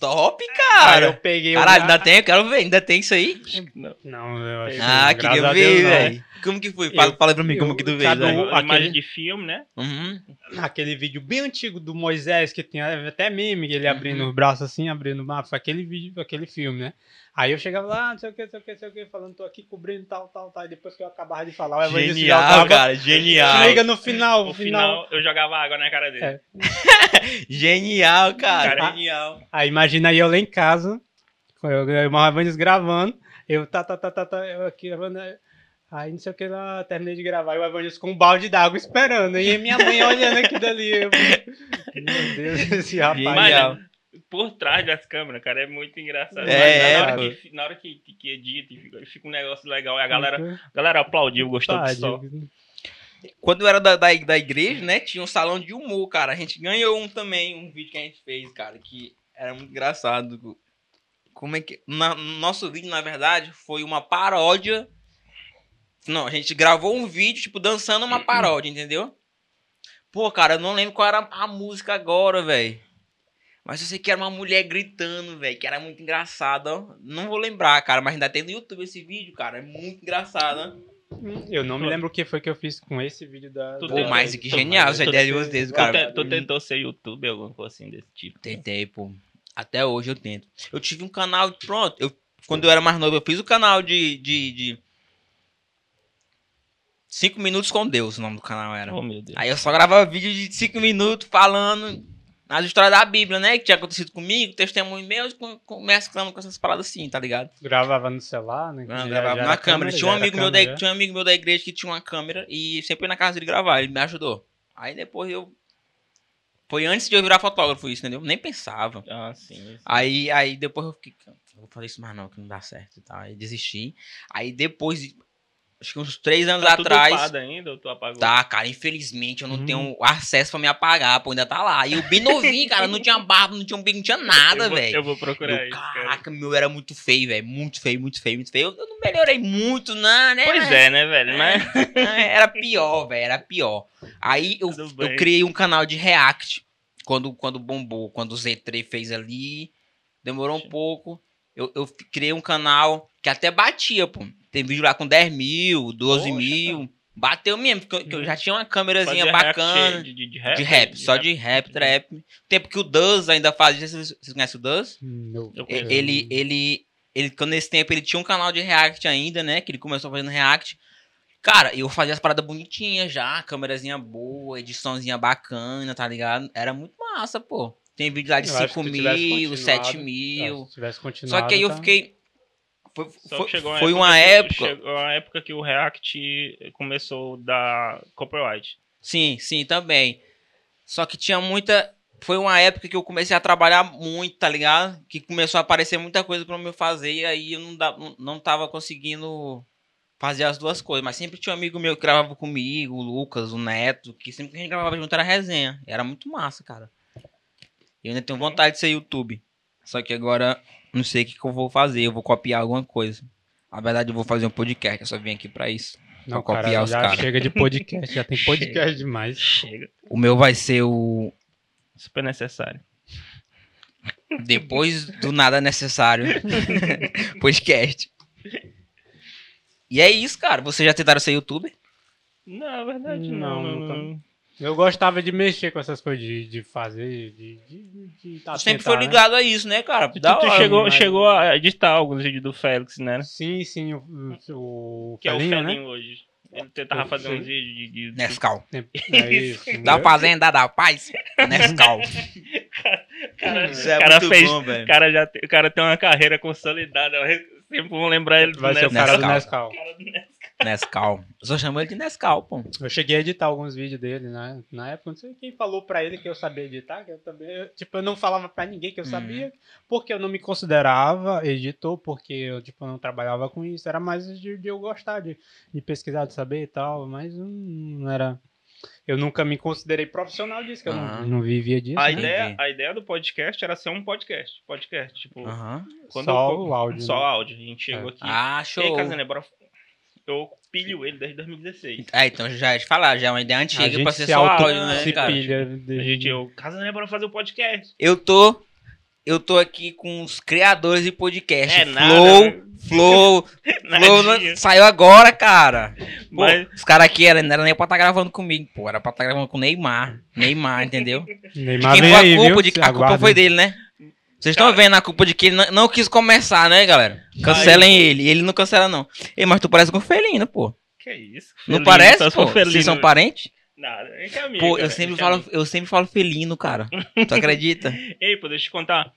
Top, Aí eu cara! peguei Caralho, o ainda tem, eu quero ver, ainda tem isso aí? Não, Não, eu acho Ah, queria ver, velho. Como que foi? Fala, Eu- fala pra mim como eu- que tu fez, cada velho. um- uma imagem aquele- de filme, né? Uhum. Aquele vídeo bem antigo do Moisés, que tinha até meme, ele abrindo Uhum. os braços assim, abrindo o mapa, foi aquele vídeo, aquele filme, né? Aí eu chegava lá, não sei o que, não sei o que, não sei o que, falando, tô aqui cobrindo tal, tal, tal. E depois que eu acabava de falar, o Genial, tava, cara, genial. Chega no final, No final. final, eu jogava água na cara dele. É. Genial, cara, Cara, genial. Aí imagina aí eu lá em casa, eu, eu, Evangelista gravando, eu tá, tá, tá, tá, tá, eu aqui gravando. Aí não sei o que lá, terminei de gravar, e o Evangelista com um balde d'água esperando. E minha mãe olhando aqui dali. eu- meu Deus, esse rapaz. Por trás das câmeras, cara, é muito engraçado. É, Mas é, na hora, que, na hora que, que, que edita e fica, fica um negócio legal. E a galera, a galera aplaudiu, gostou do. Quando eu era da, da, da igreja, né, tinha um salão de humor, cara. A gente ganhou um também, um vídeo que a gente fez, cara, que era muito engraçado. Como é que. Na, no nosso vídeo, na verdade, foi uma paródia. Não, a gente gravou um vídeo, tipo, dançando uma paródia, entendeu? Pô, cara, eu não lembro qual era a música agora, velho. Mas eu sei que era uma mulher gritando, velho, que era muito engraçada. ó. Não vou lembrar, cara, mas ainda tem no YouTube esse vídeo, cara. É muito engraçado. ó. Eu não me lembro o que foi que eu fiz com esse vídeo da. Tu da- Pô, mas que tu- genial tu- essa ideia de vocês, Tu, cara. te- tu tentou ser youtuber, alguma coisa assim desse tipo? Tentei, pô. Até hoje eu tento. Eu tive um canal, pronto. Eu, quando eu era mais novo, eu fiz o canal de. de, de... Cinco minutos com Deus, o nome do canal era. Oh, meu Deus. Aí eu só gravava vídeo de cinco minutos falando as histórias da Bíblia, né? Que tinha acontecido comigo, testemunho meu, mesclando com essas paradas assim, tá ligado? Gravava no celular, né? Não, gravava na era câmera. Tinha um, amigo meu câmera, da, tinha um amigo meu da igreja que tinha uma câmera e sempre ia na casa dele gravar, ele me ajudou. Aí depois eu. Foi antes de eu virar fotógrafo isso, entendeu? Nem pensava. Ah, sim. sim. Aí, aí depois eu fiquei, "Não vou fazer isso mais não, que não dá certo e tal. Aí desisti. Aí depois, acho que uns três anos Tá atrás. upado ainda ou tu apagou? Tá, cara, infelizmente eu não Hum. tenho acesso pra me apagar, pô, ainda tá lá. E eu bem novinho, cara, não tinha barba, não tinha umbigo, não tinha nada, velho. Eu vou procurar Eu, isso, cara. Caraca, meu era muito feio, velho. Muito feio, muito feio, muito feio. Eu, eu não melhorei muito, não, né? Pois mas- é, né, velho? Mas... Era pior, velho, era pior. Aí eu, eu criei um canal de React quando, quando bombou, quando o Z3 fez ali. Demorou um pouco. Eu, eu criei um canal que até batia, pô. Tem vídeo lá com 10 mil, 12 Poxa, mil. Bateu mesmo, porque eu, que eu já tinha uma câmerazinha bacana. De, de, de rap? De rap, só de rap, trap. Tempo que o Duz ainda fazia. Vocês vocês conhecem o Duz? Conheço. Ele, ele, ele, quando nesse tempo ele tinha um canal de React ainda, né? Que ele começou fazendo React. Cara, eu fazia as paradas bonitinhas já, câmerazinha boa, ediçãozinha bacana, tá ligado? Era muito massa, pô. Tem vídeo lá de Eu acho que 5 se tivesse mil, continuado, 7 é, mil. Se tivesse continuado. Só que aí eu tá- fiquei. Foi, foi, foi uma que- época. Chegou uma época que o React começou a dar copyright. Sim, sim, também. Só que tinha muita. Foi uma época que eu comecei a trabalhar muito, tá ligado? Que começou a aparecer muita coisa pra eu fazer e aí eu não, não, não tava conseguindo fazer as duas coisas. Mas sempre tinha um amigo meu que gravava comigo, o Lucas, o Neto, que sempre que a gente gravava junto era resenha. Era muito massa, cara. Eu ainda tenho vontade de ser YouTube. Só que agora não sei o que, que eu vou fazer. Eu vou copiar alguma coisa. Na verdade, eu vou fazer um podcast. Eu só vim aqui pra isso. Não, pra cara, copiar os já caras. chega de podcast, já tem podcast demais. Chega. O meu vai ser o Super necessário. Depois do nada necessário. Podcast. E é isso, cara. Vocês já tentaram ser youtuber? Não, é verdade, Não, não. nunca. não. Eu gostava de mexer com essas coisas, de, de fazer, de, de, de Tu sempre foi né? ligado a isso, né, cara? Tu, Da tu hora. chegou, mas- chegou a editar alguns vídeos do Félix, né? Sim, sim, o, o, o Que é o Felinho, né? Felinho hoje. Ele tentava fazer uns vídeos de. de- Nescau. É isso. Da fazenda da paz. Nescau. Cara, Isso é o cara muito fez. bom, velho. cara já tem, o cara tem uma carreira consolidada. Sempre vou lembrar ele do Vai ser o Nescau. cara do Nescau. Nescau. Cara do Nescau. Nescau. Eu só chamo ele de Nescau, pô. Eu cheguei a editar alguns vídeos dele, né? Na época, não sei quem falou pra ele que eu sabia editar, que eu também. eu, tipo, eu não falava pra ninguém que eu Uhum. sabia, porque eu não me considerava editor, porque eu, tipo, não trabalhava com isso. Era mais de, de eu gostar de, de pesquisar, de saber e tal, mas não, não era. Eu nunca me considerei profissional disso, que eu Aham. não, não vivia disso. A né? ideia, a ideia do podcast era ser um podcast. Podcast, tipo, quando Só eu- o áudio. Só né? áudio. A gente chegou aqui. Ah, E show. aí, Casané, bora. Eu pilho ele desde 2016. É, então já é de falar, já é uma ideia A antiga gente pra ser se só auto- áudio, né, se cara? pilha A de- gente, eu, Casané, bora fazer o podcast. Eu tô. Eu tô aqui com os criadores de podcast. É nada, Flow, né? Flow, Flow não- saiu agora, cara. Pô, Mas- Os caras aqui era, não era nem pra estar gravando comigo, pô. Era pra estar gravando com o Neymar. Neymar, entendeu? Neymar Quem foi aí, a culpa viu? de A culpa foi dele, né? Vocês estão vendo a culpa de que ele não, não quis começar, né, galera? Cancelem ele. Ele não cancela, não. Ei, mas tu parece com o Felino, pô. Que isso? Não Felino, parece, só sou pô? felino. Vocês são parentes? Nada, gente é amigo. Pô, eu sempre, a gente é falo, amigo. eu sempre falo felino, cara. Tu acredita? Ei, pô, deixa eu te contar.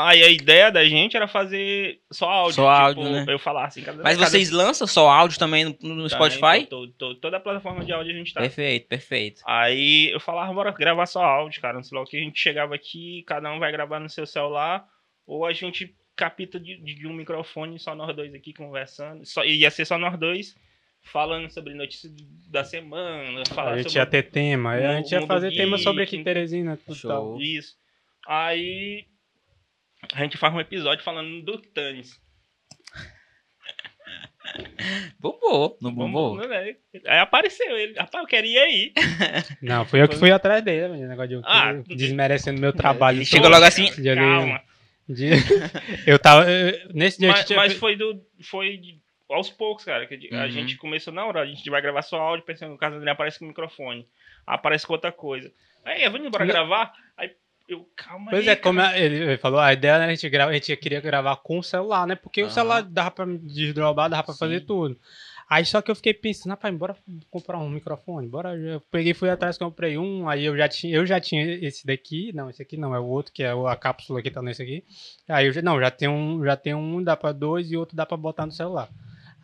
Ah, e a ideia da gente era fazer só áudio. Só áudio, tipo, né? Eu falar assim. Cada, Mas cada- vocês lançam só áudio também no, no Também, Spotify? to- to- toda a plataforma de áudio a gente tá. Perfeito, perfeito. Aí eu falava, bora gravar só áudio, cara. No celular que a gente chegava aqui, cada um vai gravar no seu celular, ou a gente capita de, de um microfone, só nós dois aqui conversando. Só, ia ser só nós dois falando sobre notícias da semana, falar A gente sobre ia ter tema, a gente ia fazer tema sobre aqui em Teresina. Tudo Show. tal. isso. Aí a gente faz um episódio falando do Tânis. Bombou, não bombou? Vamos, né? Aí apareceu ele. Rapaz, eu queria ir. Não, fui eu que fui atrás dele, menino, negócio de Ah, desmerecendo meu trabalho. Chegou logo assim, de ali, Calma. de- Eu tava. Nesse dia a Mas, gente tinha mas foi do. Foi de- aos poucos, cara. Que a Uhum. gente começou na hora. A gente vai gravar só áudio, pensando no caso dele aparece com o microfone. Aparece com outra coisa. Aí, vamos embora gravar? Aí eu, calma Pois aí. é, como cara. ele ele falou, a ideia era a gente, grava, a gente queria gravar com o celular, né? Porque o Aham. celular dava pra desdobrar, dava pra Sim. fazer tudo. Aí só que eu fiquei pensando, rapaz, bora comprar um microfone, bora. Eu peguei, fui atrás, comprei um, aí eu já tinha, eu já tinha esse daqui, não, esse aqui não, é o outro, que é o- a cápsula que tá nesse aqui. Aí eu já, não, já tem um, já tem um, dá pra dois e outro dá pra botar no celular.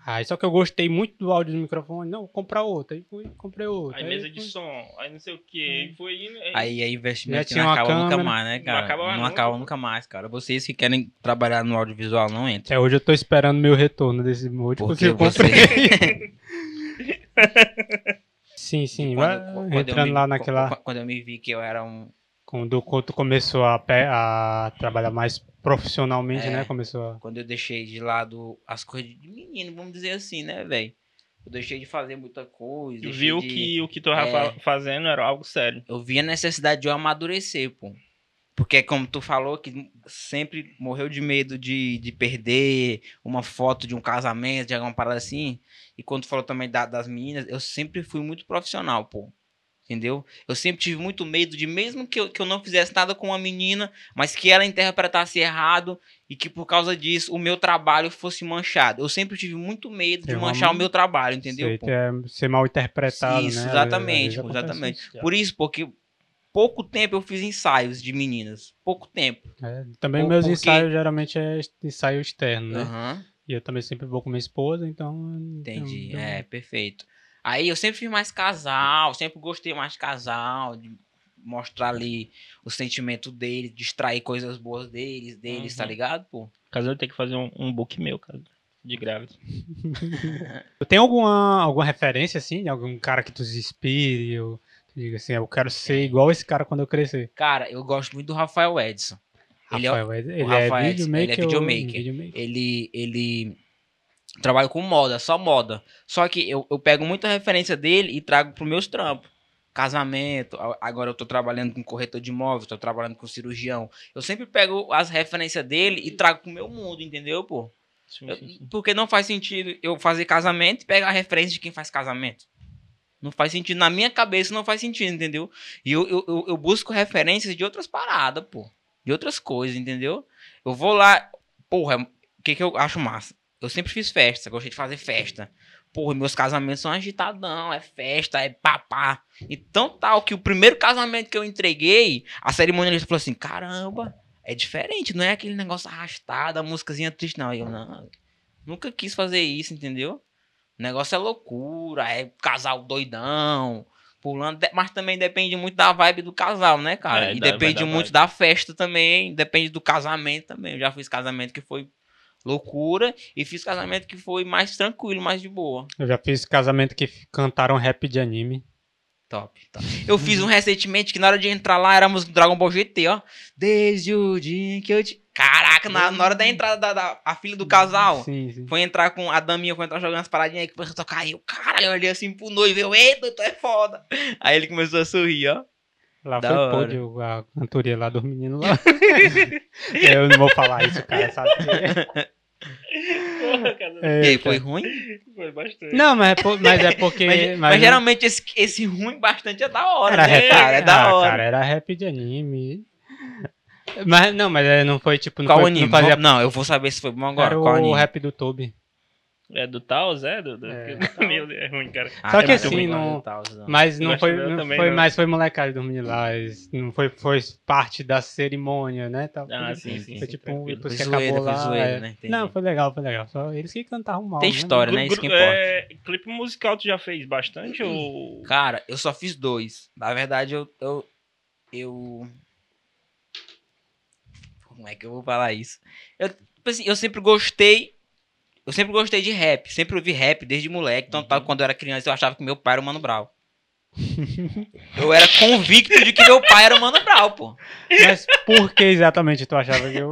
Aí só que eu gostei muito do áudio do microfone, não, vou comprar outro. Aí fui, comprei outro. Aí mesa de fui- som, aí não sei o que. Aí foi indo. aí- Aí é investimento que não acaba nunca câmera. mais, né, Não cara? acaba mais não nunca. acaba nunca mais, cara. Vocês que querem trabalhar no audiovisual, não entram. Até hoje eu tô esperando meu retorno desse último Porque que eu você- comprei. sim, sim. vai Quando- quando eu entrando me- lá naquela. qu- Quando eu me vi que eu era um. Quando, quando tu começou a, a trabalhar mais profissionalmente, É. né? Começou a. Quando eu deixei de lado as coisas de menino, vamos dizer assim, né, velho? Eu deixei de fazer muita coisa. viu de- que o que tu tava É. fa- fazendo era algo sério. eu vi a necessidade de eu amadurecer, pô. Porque como tu falou que sempre morreu de medo de, de perder uma foto de um casamento, de alguma parada assim. E quando tu falou também da- das meninas, eu sempre fui muito profissional, pô. Entendeu? Eu sempre tive muito medo de, mesmo que eu, que eu não fizesse nada com uma menina, mas que ela interpretasse errado e que por causa disso o meu trabalho fosse manchado. Eu sempre tive muito medo de uma- manchar o meu trabalho, entendeu? Sei, pô? é, ser mal interpretado, Isso, né? exatamente, acontece exatamente. isso. Por isso, porque pouco tempo eu fiz ensaios de meninas. Pouco tempo. É, também Por- meus porque- ensaios geralmente é ensaio externo, né? Aham, E eu também sempre vou com minha esposa, então. entendi. É, perfeito. Aí eu sempre fiz mais casal, sempre gostei mais de casal, de mostrar ali o sentimento deles, distrair coisas boas deles, deles, tá Uhum. ligado, pô? Eu tenho que fazer um, um book meu, cara. De grávida. Tem alguma, alguma referência, assim, de algum cara que tu se inspire? Ou tu diga assim, eu quero ser igual esse cara quando eu crescer. Cara, eu gosto muito do Rafael Edson. Ele é- Rafael, ele, é Edson, videomaker? ele é ou- videomaker. videomaker? ele, ele trabalha com moda, só moda. Só que eu, eu pego muita referência dele e trago pros meus trampos. Casamento, agora eu tô trabalhando com corretor de imóveis, tô trabalhando com cirurgião. Eu sempre pego as referências dele e trago pro meu mundo, entendeu, pô? Sim, sim, sim. porque não faz sentido eu fazer casamento e pegar a referência de quem faz casamento. Não faz sentido. Na minha cabeça não faz sentido, entendeu? E eu, eu, eu, eu busco referências de outras paradas, pô. De outras coisas, entendeu? Eu vou lá. Porra, o que, que eu acho massa? Eu sempre fiz festa, gostei de fazer festa. Porra, meus casamentos são agitadão, é festa, é papá. Então tal que o primeiro casamento que eu entreguei, a cerimonialista falou assim: caramba, é diferente, não é aquele negócio arrastado, a músicazinha triste, não. Eu, não, nunca quis fazer isso, entendeu? O negócio é loucura, é casal doidão, pulando, mas também depende muito da vibe do casal, né, cara? É, e da- depende muito vibe. da festa também, depende do casamento também. Eu já fiz casamento que foi loucura e fiz casamento que foi mais tranquilo, mais de boa. Eu já fiz casamento que cantaram rap de anime. Top, top. Eu fiz um recentemente que na hora de entrar lá era a música do Dragon Ball GT, ó. Desde o dia que eu te. Caraca, na, na hora da entrada da, da a filha do casal. Sim, sim. Foi entrar com a daminha, foi entrar jogando as paradinhas aí, começou a tocar aí. Eu, caralho, eu olhei assim pro noivo, eu, eita, tu é foda. Aí ele começou a sorrir, ó. Lá Da foi hora. pódio, a cantoria lá dos meninos lá. eu não vou falar isso, cara, sabe? Porra, cara, É, e aí, foi ruim? foi bastante. Não, mas é, por- mas é porque. Mas, mas mas geralmente esse, esse ruim bastante é da hora, Era né, rap, cara? É da ah, hora. cara, era rap de anime. Mas não, mas é, não foi tipo. Não Qual foi, anime? Não fazia Não, eu vou saber se foi bom agora. era Qual o anime? rap do Toby. É do Taos, é? Do, do... É. Meu Deus, é ruim, cara. Ah, Só que assim, não- Tá, não. Mas não foi, não também, foi não. mais foi molecagem dos meninos lá. Não foi, foi parte da cerimônia, né? Tal. Ah, Foi- sim, sim. Foi sim, tipo, tranquilo. depois Foi que zoeira, acabou foi lá. zoeira, é. né? Não, foi legal, foi legal. Só eles que cantavam mal. Tem né? história, né? Isso que importa. É, clipe musical tu já fez bastante ou... Cara, eu só fiz dois. Na verdade, eu. Eu. eu... Como é que eu vou falar isso? Eu, tipo assim, eu sempre gostei. Eu sempre gostei de rap. Sempre ouvi rap desde moleque. Então, tal, quando eu era criança, eu achava que meu pai era o Mano Brown. eu era convicto de que meu pai era o Mano Brown, pô. Mas por que exatamente tu achava que eu.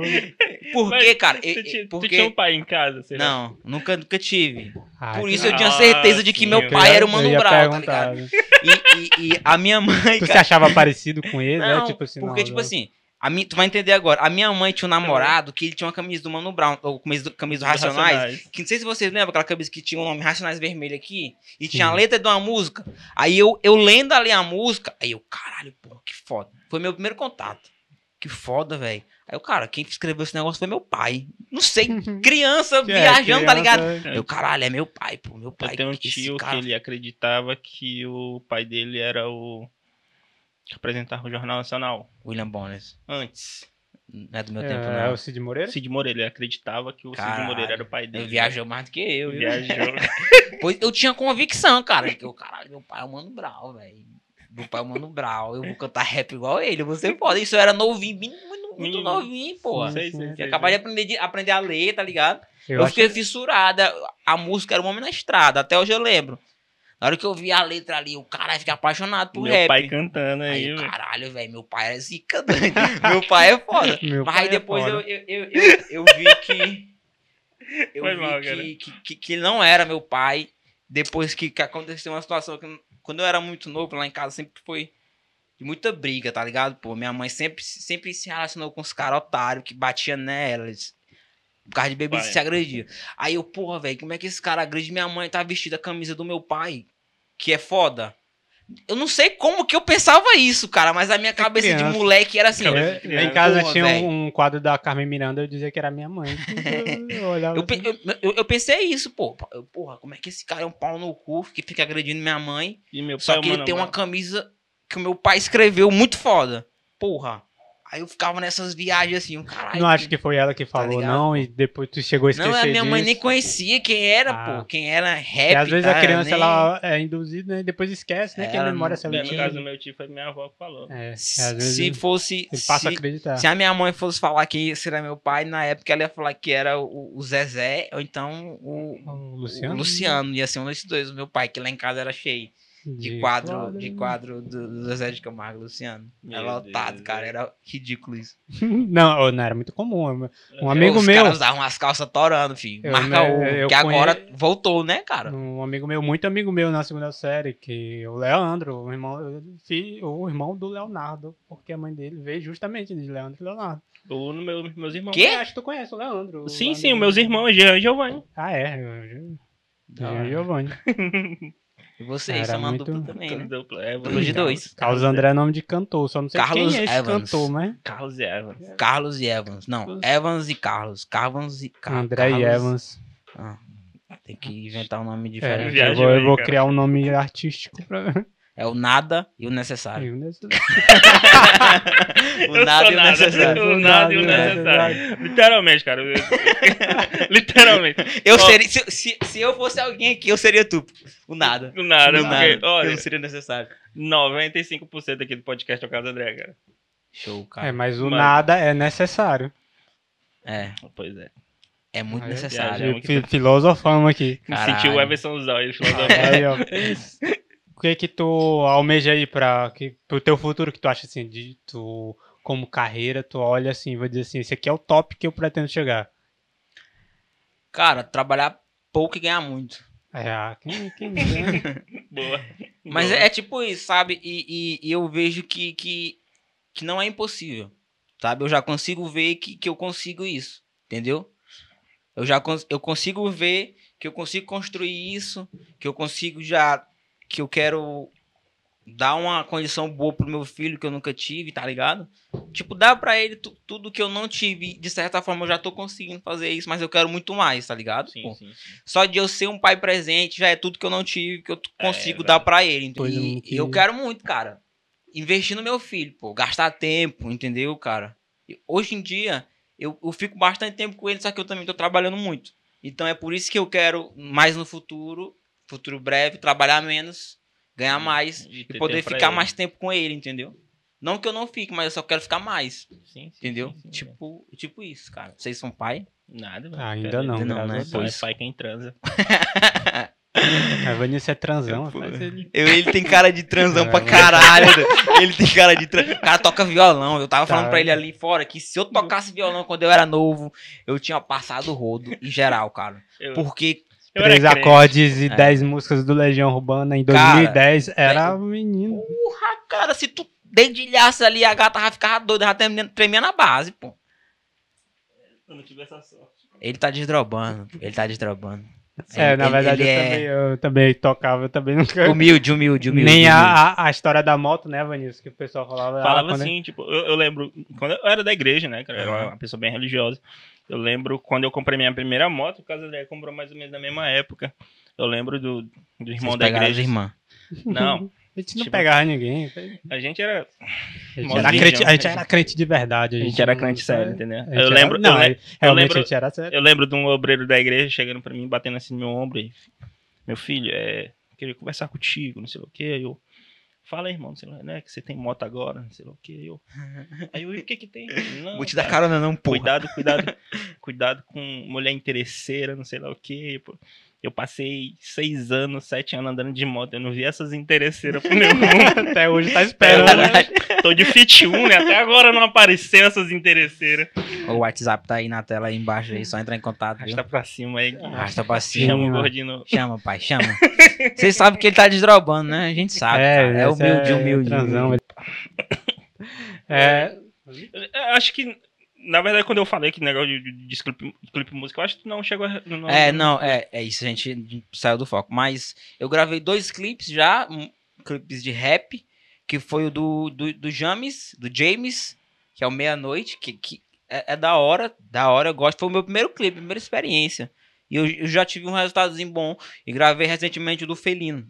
Por quê, cara? Tu, ti- e- tu porque... tinha um pai em casa, sei lá? Não, nunca, nunca tive. Ah, Por que- isso eu tinha Ah, certeza de que sim, meu eu pai ia- era o Mano Brown, tá ligado? né? E, e- e a minha mãe, Tu se cara, achava parecido com ele, Não, né? Tipo assim, porque, não, tipo não. assim, a minha, tu vai entender agora. A minha mãe tinha um namorado que ele tinha uma camisa do Mano Brown, ou camisa do, camisa do Do Racionais. Que não sei se vocês lembram aquela camisa que tinha o nome Racionais Vermelho aqui. E tinha a letra de uma música. Aí eu, eu lendo ali a música, aí eu, caralho, pô, que foda. Foi meu primeiro contato. Que foda, velho. Aí eu, cara, quem escreveu esse negócio foi meu pai. Não sei, criança É, viajando, tá ligado? criança- É. Eu, caralho, é meu pai, pô, meu pai. Eu tenho um tio cara- que ele acreditava que o pai dele era o... que apresentava o Jornal Nacional. William Bonner. Antes. Não é do meu É, tempo, é não. o Cid Moreira? Cid Moreira, ele acreditava que o Cid Caralho. Moreira era o pai dele. Ele viajou mais do que eu, viu? Viajou. Pois eu tinha convicção, cara, de que eu, caralho, meu pai é o Mano Brown, velho. Meu pai é o Mano Brown, eu vou cantar rap igual ele, você pode. Isso eu era novinho, muito, muito novinho, pô. Sei, acabei de aprender, de aprender a ler, tá ligado? Eu, Eu, acho- fiquei fissurada. A música era o Homem na Estrada, até hoje eu lembro. Na hora que eu vi a letra ali, o cara fiquei apaixonado por Meu rap. pai cantando Aí, aí, eu, velho. caralho, velho, meu pai é zica. Meu pai é foda. Meu Mas aí é depois eu, foda. eu, eu, eu, eu vi que. Eu Foi vi mal, que, cara. que, que, que não era meu pai. Depois que, que aconteceu uma situação que. Quando eu era muito novo, lá em casa sempre foi de muita briga, tá ligado? Pô, minha mãe sempre, sempre se relacionou com os caras otários que batiam nelas. Por causa de bebida Pai. se agredia. Aí eu, porra, velho, como é que esse cara agride minha mãe tá vestida a camisa do meu pai? Que é foda. Eu não sei como que eu pensava isso, cara, mas a minha cabeça de criança. moleque era assim. Cabeça É, de criança. em casa Porra, tinha velho. um, quadro da Carmen Miranda, eu dizia que era minha mãe. Eu olhava Eu, pe- assim, eu, eu, eu pensei isso, pô. Porra, como é que esse cara é um pau no cu que fica agredindo minha mãe? E meu Só pai, que ele mano, tem uma camisa que o meu pai escreveu muito foda. Porra. Aí eu ficava nessas viagens assim, um caralho. Não acho que foi ela que falou, ligado? não, e depois tu chegou a esquecer Não, a minha mãe nem disso. conhecia quem era, Ah. pô. Quem era rap. E às vezes a tá? criança Nem- ela é induzida né, e depois esquece, né? que a Ela memória é No seletiva. caso do meu tio, foi minha avó que falou. É, às Se, vezes se ele, fosse. ele passa a se, acreditar. se a minha mãe fosse falar que era meu pai, na época ela ia falar que era o, o Zezé, ou então o, O o Luciano? Luciano. Ia ser um desses dois, o meu pai, que lá em casa era cheio. De quadro, de quadro do, do Zezé de Camargo, Luciano. Meu Era lotado, Deus, cara. velho. Era ridículo isso. não, não era muito comum. Um amigo Os meu, caras usavam as calças torando, filho. Eu Marca o. eu Que agora conhe- voltou, né, cara? um amigo meu, muito amigo meu na segunda série, que o Leandro, o irmão, filho, o irmão do Leonardo, porque a mãe dele veio justamente de Leandro e Leonardo. O, meu, meus irmãos. Quê? Eu acho que tu conhece o Leandro. o Sim, amigo sim, os meus irmãos, Jean e Giovanni. Ah, é. eu- eu- Jean hora. Giovanni. E vocês é Era são uma muito- dupla também, né? Dupla, é, Dupla de dois. Carlos André é nome de cantor, só não sei Carlos quem é esse Evans. cantor, mas Carlos e Evans. Carlos e Evans. Não, Evans e Carlos. Carlos e Ca- André e Carlos- Evans. Ah, tem que inventar um nome É, diferente. Viajou eu vou, eu vou criar um nome artístico pra... É o nada e o necessário. O nada e o necessário. O nada e o necessário. Literalmente, cara. Literalmente. Eu Ó. seria, se, se, se eu fosse alguém aqui, eu seria tu. O nada. Do nada, porque, nada. olha, não seria necessário. 95% aqui do podcast é o caso André, cara. Show, cara. É, mas o Mano. nada é necessário. É, Pois é. é muito Aí, necessário. Fi- Filosofamos aqui. Me Caralho. senti o Everson Zóio, ele filosofando. O que que tu almeja aí pra, que, pro teu futuro que tu acha assim, de tu, como carreira, tu olha assim, vai dizer assim, esse aqui é o top que eu pretendo chegar. Cara, trabalhar pouco e ganhar muito. É, ah, quem, quem né? Boa. Mas Boa. é, é tipo isso, sabe? E, e- e eu vejo que, que, que não é impossível. Sabe? Eu já consigo ver que, que eu consigo isso. Entendeu? Eu já cons eu consigo ver que eu consigo construir isso. Que eu consigo já. Que eu quero dar uma condição boa pro meu filho que eu nunca tive, tá ligado? Tipo, dar pra ele tu- tudo que eu não tive. De certa forma, eu já tô conseguindo fazer isso, mas eu quero muito mais, tá ligado? Sim, sim, sim. só de eu ser um pai presente já é tudo que eu não tive, que eu É, consigo velho. dar pra ele. entendeu? Coisa E que- eu quero muito, cara. Investir no meu filho, pô. Gastar tempo, entendeu, cara? E Hoje em dia, eu, eu fico bastante tempo com ele, só que eu também tô trabalhando muito. Então é por isso que eu quero, mais no futuro, futuro breve, trabalhar menos, ganhar mais E e poder ficar mais tempo com ele, entendeu? Não que eu não fique, mas eu só quero ficar mais, Sim, sim, entendeu? sim, sim, velho. tipo, tipo isso, cara. Vocês são pai? Nada, velho. Ainda não, Ainda não, né? é Deus. pai quem transa. A Vanessa é transão, rapaz, ele- Eu, ele tem cara de transão É, pra mas- caralho. ele tem cara de transão. O cara toca violão. Eu tava falando Tá. pra ele ali fora que se eu tocasse violão quando eu era novo, eu tinha passado o rodo em geral, cara. Eu, Porque, eu era Três crente. acordes e É. dez músicas do Legião Urbana em Cara, 2010 era um menino. porra, cara, se tu dedilhasse ali, a gata já ficava doida, já tremia, tremia na base, pô. Eu não tive essa sorte. Ele tá desdrobando, ele tá desdrobando. É, Ele- na ele- verdade ele eu, é também, eu também tocava, eu também nunca. Humilde, humilde, humilde. Nem humilde. a, a, história da moto, né, Vanessa? Que o pessoal falava. ah, Falava assim, tipo, eu, eu lembro, quando eu era da igreja, né, cara, eu era uma pessoa bem religiosa. Eu lembro quando eu comprei minha primeira moto, o Casa comprou mais ou menos na mesma época. Eu lembro do, do irmão Vocês da igreja. irmãs. Não, A gente não Tipo- pegava ninguém. a gente era, A gente, era crente, a gente né? era crente de verdade. a gente era não- crente sério, entendeu? a gente Eu era- lembro, Não, eu, é- realmente lembro- a gente era sério. eu lembro de um obreiro da igreja chegando pra mim, batendo assim no meu ombro e meu filho, é, queria conversar contigo, não sei o que, eu Fala aí, irmão, não sei lá, né? Que você tem moto agora, não sei lá o que. Eu... Aí eu, o que que tem? Não, Vou te dar cara, carona não, porra. Cuidado, cuidado, cuidado com mulher interesseira, não sei lá o que. Eu passei seis anos, sete anos andando de moto, eu não vi essas interesseiras pro meu rumo. Até hoje tá esperando. Caralho. Tô de Fit 1, né? Até agora não apareceu essas interesseiras. O WhatsApp tá aí na tela aí embaixo aí, só entrar em contato. viu? Arrasta pra cima aí. Arrasta pra Chama cima. o gordinho. Chama, pai, chama. Vocês sabem que ele tá desdrobando, né? A gente sabe, cara. É esse humilde, humilde. transão, humilde. É, Eu acho que, na verdade, quando eu falei que negócio de, de, de clipe, clipe música, eu acho que não chegou a. Não, É, não, é, é isso, a gente saiu do foco. Mas eu gravei dois clipes já, um, clipes de rap, que foi o do, do, do James, do James, que é o Meia-Noite, que, que é, é da hora, da hora, eu gosto. Foi o meu primeiro clipe, primeira experiência. E eu, eu já tive um resultadozinho bom. E gravei recentemente o do Felino.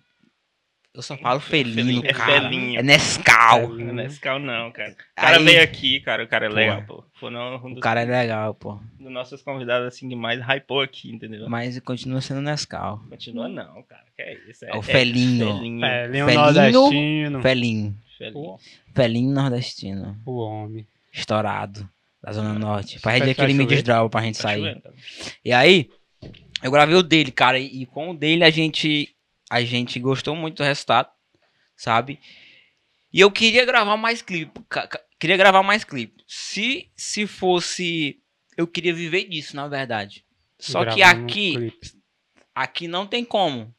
Eu só falo felino, É cara. felinho. É Nescau. Não é Nescau, não, cara. O cara Aí- veio aqui, cara. O cara é Pô. legal, pô. Foi não, um O cara é legal, pô. dos nossos convidados, assim, que mais hypou aqui, entendeu? Mas continua sendo Nescau. Continua, não, cara. Que é isso? É o felinho. Felinho. é, Leão Felino? Nordestino. Felinho. felinho. Felinho nordestino. O homem. Estourado. Da Zona Norte. Pra rede vai aquele me chover? desdroba pra gente Tá sair. chovendo, cara. E aí, eu gravei o dele, cara. E, e com o dele a gente. A gente gostou muito do resultado. Sabe? E eu queria gravar mais clipe. Queria gravar mais clipe. Se, se fosse. Eu queria viver disso, na verdade. Só que aqui. clipe. Aqui não tem como.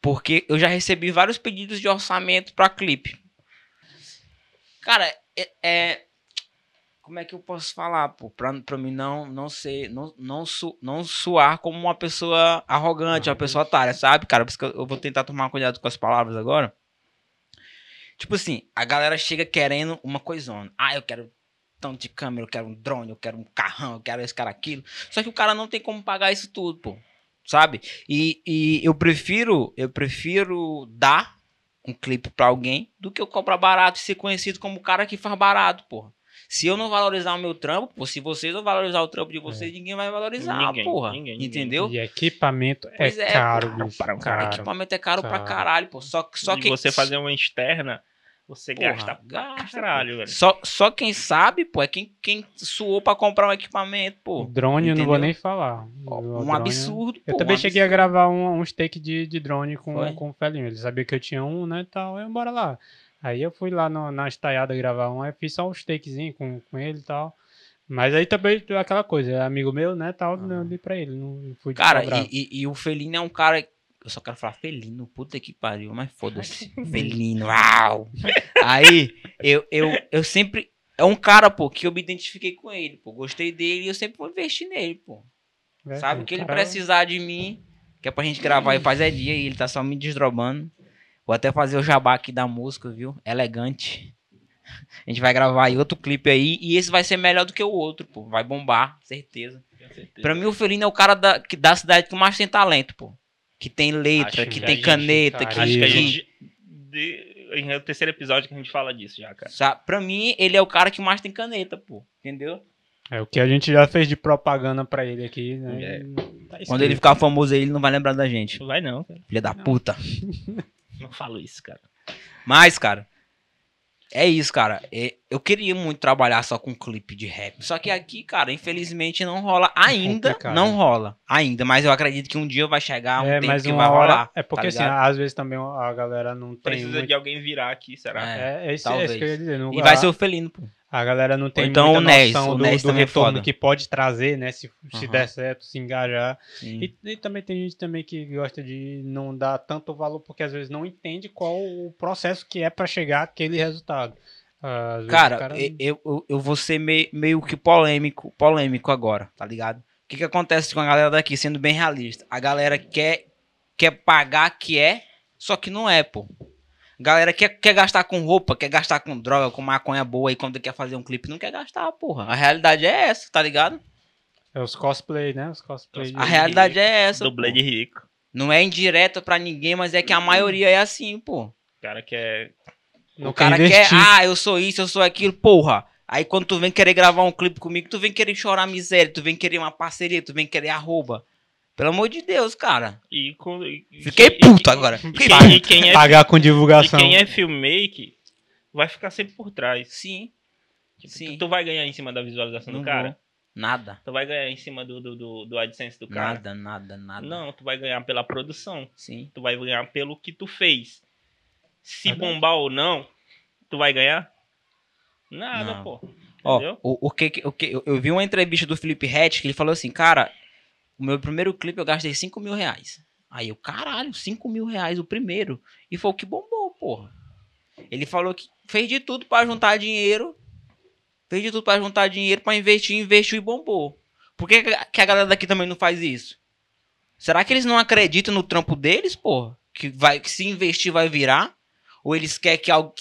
Porque eu já recebi vários pedidos de orçamento pra clipe. Cara, é, é- Como é que eu posso falar, pô? Pra, pra mim não, não ser. Não, não, su, não suar como uma pessoa arrogante, uma pessoa otária, sabe, cara? Por isso que eu, eu vou tentar tomar cuidado com as palavras agora. Tipo assim, a galera chega querendo uma coisona. Ah, eu quero tanto de câmera, eu quero um drone, eu quero um carrão, eu quero esse cara aquilo. Só que o cara não tem como pagar isso tudo, pô. sabe? E, e eu prefiro, eu prefiro dar um clipe pra alguém do que eu comprar barato e ser conhecido como o cara que faz barato, porra. Se eu não valorizar o meu trampo, pô, se vocês não valorizar o trampo de vocês, ninguém vai valorizar, Ninguém, porra. ninguém, ninguém. Entendeu? E equipamento é é, caro, bicho. Para um caro. Equipamento é caro pra Caro. caralho, pô. Só, só e quem você fazer uma externa, você Porra, gasta pra gasta, caralho, velho. Só, só quem sabe, pô, é quem, quem suou pra comprar um equipamento, pô. Drone eu não vou Entendeu? nem falar. O Um drone- absurdo, pô. Eu também um cheguei a absurdo. gravar um, uns take de, de drone com, Foi? com o Felinho. Ele sabia que eu tinha um, né, e tal. Eu, bora lá. Aí eu fui lá no, na estaiada gravar um, aí fiz só uns takezinhos com, com ele e tal. Mas aí também aquela coisa, é amigo meu, né, tal, eu dei pra ele, não fui Cara, e, e- e o Felino é um cara. Eu só quero falar Felino, puta que pariu, mas foda-se. Felino, uau! Aí, eu, eu, eu sempre. É um cara, pô, que eu me identifiquei com ele, pô. Gostei dele e eu sempre vou investir nele, pô. É, Sabe o o que ele cara- precisar de mim, que é pra gente gravar e faz é dia e ele tá só me desdrobando. Vou até fazer o jabá aqui da música, viu? Elegante. A gente vai gravar aí outro clipe aí e esse vai ser melhor do que o outro, pô. Vai bombar, certeza. Pra mim, o Felino é o cara da, que- da cidade que mais tem talento, pô. Que tem letra, Acho que que tem gente- caneta, cara, que. Acho que a gente. de- em- É o terceiro episódio que a gente fala disso já, cara. Sabe? Pra mim, ele é o cara que mais tem caneta, pô. Entendeu? É o que a gente já fez de propaganda pra ele aqui, né? É. Tá Quando ele ficar famoso aí, ele não vai lembrar da gente. Não vai não, cara. Filha da puta. Não falo isso, cara. Mas, cara, é isso, cara. É, Eu queria muito trabalhar só com clipe de rap. Só que aqui, cara, infelizmente não rola ainda. complicado. não rola ainda. Mas eu acredito que um dia vai chegar um É, tempo mas que uma vai hora. rolar. é porque tá assim, às vezes também a galera não tem. Precisa muito- de alguém virar aqui, será? É. É, é, isso, é talvez. isso que eu ia dizer. não- E vai ser o felino, pô. A galera não tem então muita o Nes, noção o do, Nes do é retorno foda. que pode trazer, né? Se, se der certo, se engajar. E, e também tem gente também que gosta de não dar tanto valor porque às vezes não entende qual o processo que é pra chegar àquele resultado. Às Cara, cara- eu, eu, eu vou ser meio, meio que polêmico, polêmico agora, tá ligado? O que, que acontece com a galera daqui, sendo bem realista? A galera quer, quer pagar que é, só que não é, pô. Galera quer, quer gastar com roupa, quer gastar com droga, com maconha boa, e quando quer fazer um clipe não quer gastar, porra. A realidade é essa, tá ligado? É os cosplay, né? Os cosplay. A de- realidade é essa. Dublê de rico. Não é indireta pra ninguém, mas é que a maioria é assim, pô. O cara que é. não o cara quer quer, ah, eu sou isso, eu sou aquilo, porra. Aí quando tu vem querer gravar um clipe comigo, tu vem querer chorar miséria, tu vem querer uma parceria, tu vem querer arroba. Pelo amor de Deus, cara. E, com- e- Fiquei e- puto e- agora. E Fiquei quem, puto. e quem é, Pagar com e divulgação. quem é filmmake vai ficar sempre por trás. Sim, Tipo, Sim. Tu, tu vai ganhar em cima da visualização Não do cara? vou. nada. Tu vai ganhar em cima do, do, do, do AdSense do cara? Nada, nada, nada. Não, tu vai ganhar pela produção. Sim. Tu vai ganhar pelo que tu fez. Se Verdade. bombar ou não, tu vai ganhar? Nada, Não. pô. Ó, Entendeu? o, o que, que- o que eu, eu vi uma entrevista do Felipe Hatch que ele falou assim, cara, o meu primeiro clipe eu gastei 5 mil reais. Aí eu, caralho, 5 mil reais o primeiro. E foi o que bombou, porra. Ele falou que fez de tudo pra juntar dinheiro. Fez de tudo pra juntar dinheiro pra investir, investiu e bombou. Por que, que a galera daqui também não faz isso? Será que eles não acreditam no trampo deles, porra? Que, vai, que se investir vai virar? Ou eles querem que algo.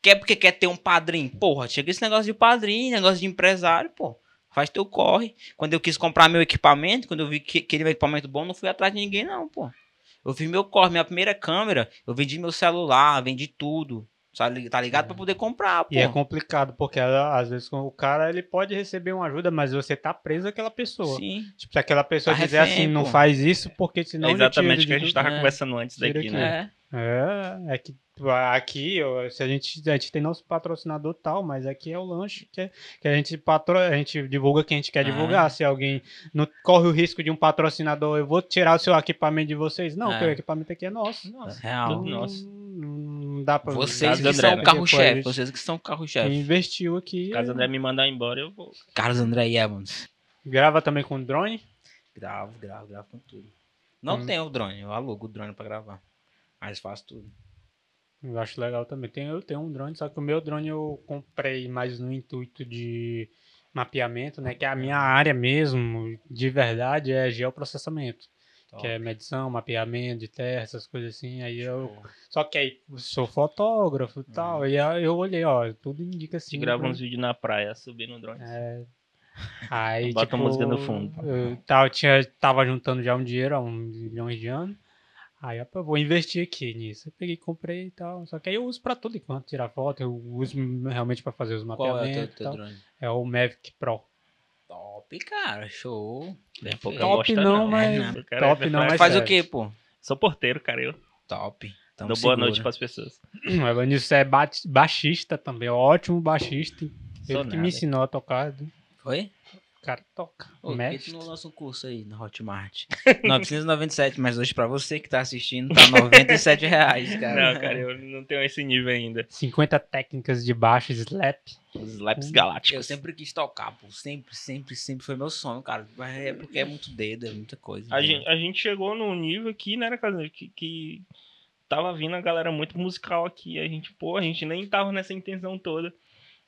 Quer porque quer ter um padrinho? Porra, chega esse negócio de padrinho, negócio de empresário, pô. Faz teu corre. Quando eu quis comprar meu equipamento, quando eu vi que queria um equipamento bom, não fui atrás de ninguém, não, pô. Eu fiz meu corre, minha primeira câmera, eu vendi meu celular, vendi tudo. Tá ligado? Pra poder comprar, pô. E é complicado, porque ah, às vezes o cara ele pode receber uma ajuda, mas você tá preso àquela pessoa. Sim. Tipo, se aquela pessoa Tá dizer refém, assim, não pô. faz isso, porque senão é exatamente o que a gente tudo. tava É. conversando antes daqui, aqui. né? É. É, é que aqui, ó, se a gente, a gente tem nosso patrocinador tal, mas aqui é o lanche que, é- que a gente patro, a gente divulga quem a gente quer Ah. divulgar. Se alguém não corre o risco de um patrocinador, eu vou tirar o seu equipamento de vocês. Não, É. porque o equipamento aqui é nosso. Real. Tudo nosso. Não, não dá pra Vocês que André, são o carro-chefe. Vocês que são o Quem carro-chefe. investiu aqui. Caso o André me mandar embora, eu vou. Carlos André Evans. Grava também com drone. Gravo, gravo, gravo com tudo. Não Hum. tenho o drone, eu alugo o drone pra gravar. Mas faço tudo. Eu acho legal também. Tem, eu tenho um drone, só que o meu drone eu comprei mais no intuito de mapeamento, né? Que é a minha área mesmo, de verdade, é geoprocessamento. Top. Que é medição, mapeamento de terra, essas coisas assim. Aí eu. Só que aí sou fotógrafo e tal. E aí eu olhei, ó, tudo indica Te assim. grava pra- uns vídeos na praia, subindo no drone. É, Aí, Bota tipo, a música no fundo. Eu tava, tinha, tava juntando já um dinheiro há uns milhões de anos. Aí, eu vou investir aqui nisso. Eu peguei, comprei e tal. Só que aí eu uso pra tudo enquanto tirar foto. Eu uso realmente pra fazer os Qual é o mapeamentos. teu, teu drone? É o Mavic Pro. Top, cara. Show. Daqui a pouco Perfeito. não Top não, não. mas. É, não. O cara Top é não, fraco. mas Faz o sério. quê, pô? Sou porteiro, cara. Eu Top. Tamo dou boa seguro. noite pras pessoas. O Evanilson é ba- baixista também. Ótimo baixista. Sou Ele que nada. me ensinou a tocar. Foi? Cara toca. Ô, por que tu não lança um curso aí na Hotmart? 997, mas hoje pra você que tá assistindo tá 97 reais, cara. Não, cara, eu não tenho esse nível ainda. 50 técnicas de baixo slap. Os Slaps. Galácticos. Eu sempre quis tocar, pô. Sempre, sempre, sempre foi meu sonho, cara. Mas é porque é muito dedo, é muita coisa. A entendeu? gente, a gente chegou num nível aqui, né, cara, que, que tava vindo a galera muito musical aqui. A gente, pô, a gente nem tava nessa intenção toda.